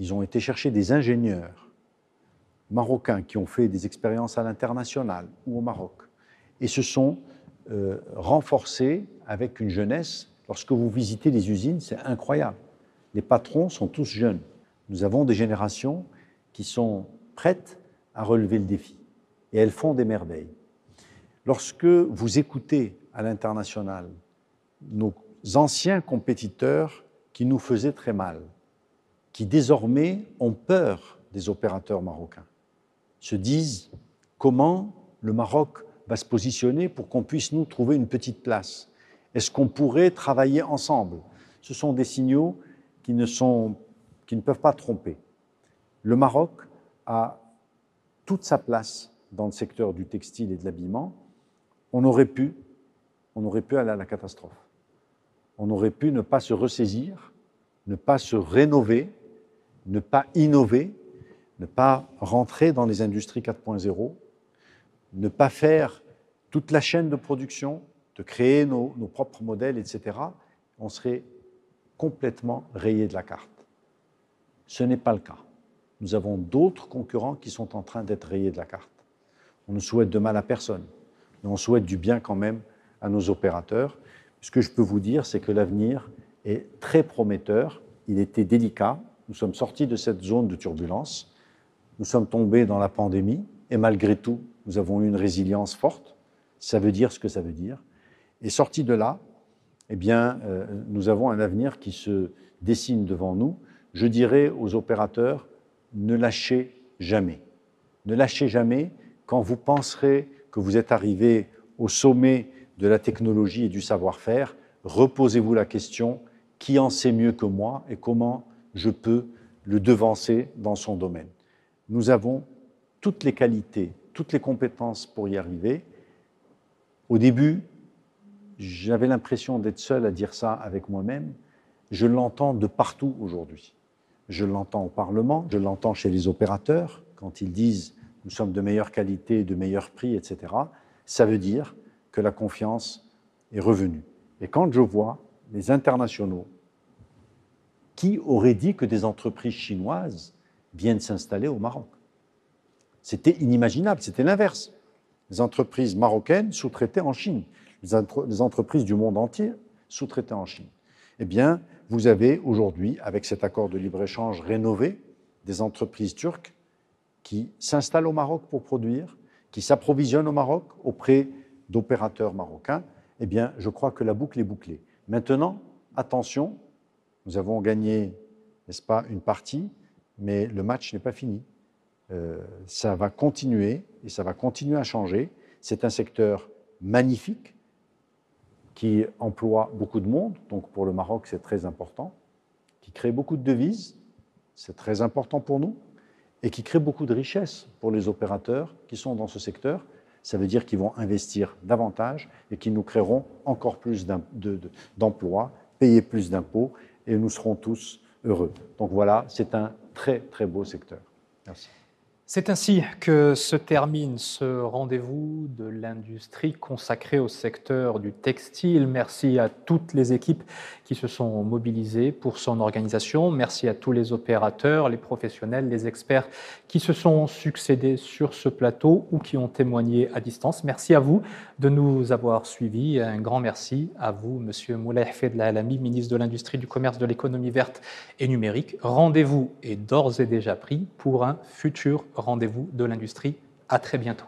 Ils ont été chercher des ingénieurs marocains qui ont fait des expériences à l'international ou au Maroc et se sont euh, renforcés avec une jeunesse. Lorsque vous visitez les usines, c'est incroyable. Les patrons sont tous jeunes. Nous avons des générations qui sont prêtes à relever le défi et elles font des merveilles. Lorsque vous écoutez à l'international nos anciens compétiteurs qui nous faisaient très mal, qui désormais ont peur des opérateurs marocains, se disent comment le Maroc va se positionner pour qu'on puisse nous trouver une petite place? Est-ce qu'on pourrait travailler ensemble? Ce sont des signaux qui ne, sont, qui ne peuvent pas tromper. Le Maroc a toute sa place dans le secteur du textile et de l'habillement. On aurait pu, on aurait pu aller à la catastrophe. On aurait pu ne pas se ressaisir, ne pas se rénover, ne pas innover, ne pas rentrer dans les industries 4.0, ne pas faire toute la chaîne de production, de créer nos, propres modèles, etc., on serait complètement rayé de la carte. Ce n'est pas le cas. Nous avons d'autres concurrents qui sont en train d'être rayés de la carte. On ne souhaite de mal à personne, mais on souhaite du bien quand même à nos opérateurs. Ce que je peux vous dire, c'est que l'avenir est très prometteur. Il était délicat, nous sommes sortis de cette zone de turbulence, nous sommes tombés dans la pandémie, et malgré tout, nous avons eu une résilience forte. Ça veut dire ce que ça veut dire. Et sortis de là, eh bien, euh, nous avons un avenir qui se dessine devant nous. Je dirais aux opérateurs, ne lâchez jamais. Ne lâchez jamais quand vous penserez que vous êtes arrivé au sommet de la technologie et du savoir-faire. Reposez-vous la question, qui en sait mieux que moi et comment je peux le devancer dans son domaine? Nous avons toutes les qualités, toutes les compétences pour y arriver. Au début, j'avais l'impression d'être seul à dire ça avec moi-même. Je l'entends de partout aujourd'hui. Je l'entends au Parlement, je l'entends chez les opérateurs quand ils disent nous sommes de meilleure qualité, de meilleur prix, etc. Ça veut dire que la confiance est revenue. Et quand je vois les internationaux qui aurait dit que des entreprises chinoises viennent s'installer au Maroc C'était inimaginable, c'était l'inverse. Les entreprises marocaines sous-traitaient en Chine, les, entreprises du monde entier sous-traitaient en Chine. Eh bien, vous avez aujourd'hui, avec cet accord de libre-échange rénové, des entreprises turques qui s'installent au Maroc pour produire, qui s'approvisionnent au Maroc auprès d'opérateurs marocains. Eh bien, je crois que la boucle est bouclée. Maintenant, attention, nous avons gagné, n'est-ce pas, une partie, mais le match n'est pas fini. Euh, ça va continuer et ça va continuer à changer. C'est un secteur magnifique qui emploie beaucoup de monde, donc pour le Maroc c'est très important, qui crée beaucoup de devises, c'est très important pour nous, et qui crée beaucoup de richesses pour les opérateurs qui sont dans ce secteur. Ça veut dire qu'ils vont investir davantage et qu'ils nous créeront encore plus d'emplois, payer plus d'impôts et nous serons tous heureux. Donc voilà, c'est un très très beau secteur. Merci. C'est ainsi que se termine ce rendez-vous de l'industrie consacré au secteur du textile. Merci à toutes les équipes qui se sont mobilisés pour son organisation. Merci à tous les opérateurs, les professionnels, les experts qui se sont succédés sur ce plateau ou qui ont témoigné à distance. Merci à vous de nous avoir suivis. Un grand merci à vous, Monsieur Moulay Fedla Alami, ministre de l'Industrie, du Commerce, de l'Économie verte et numérique. Rendez-vous est d'ores et déjà pris pour un futur rendez-vous de l'industrie. À très bientôt.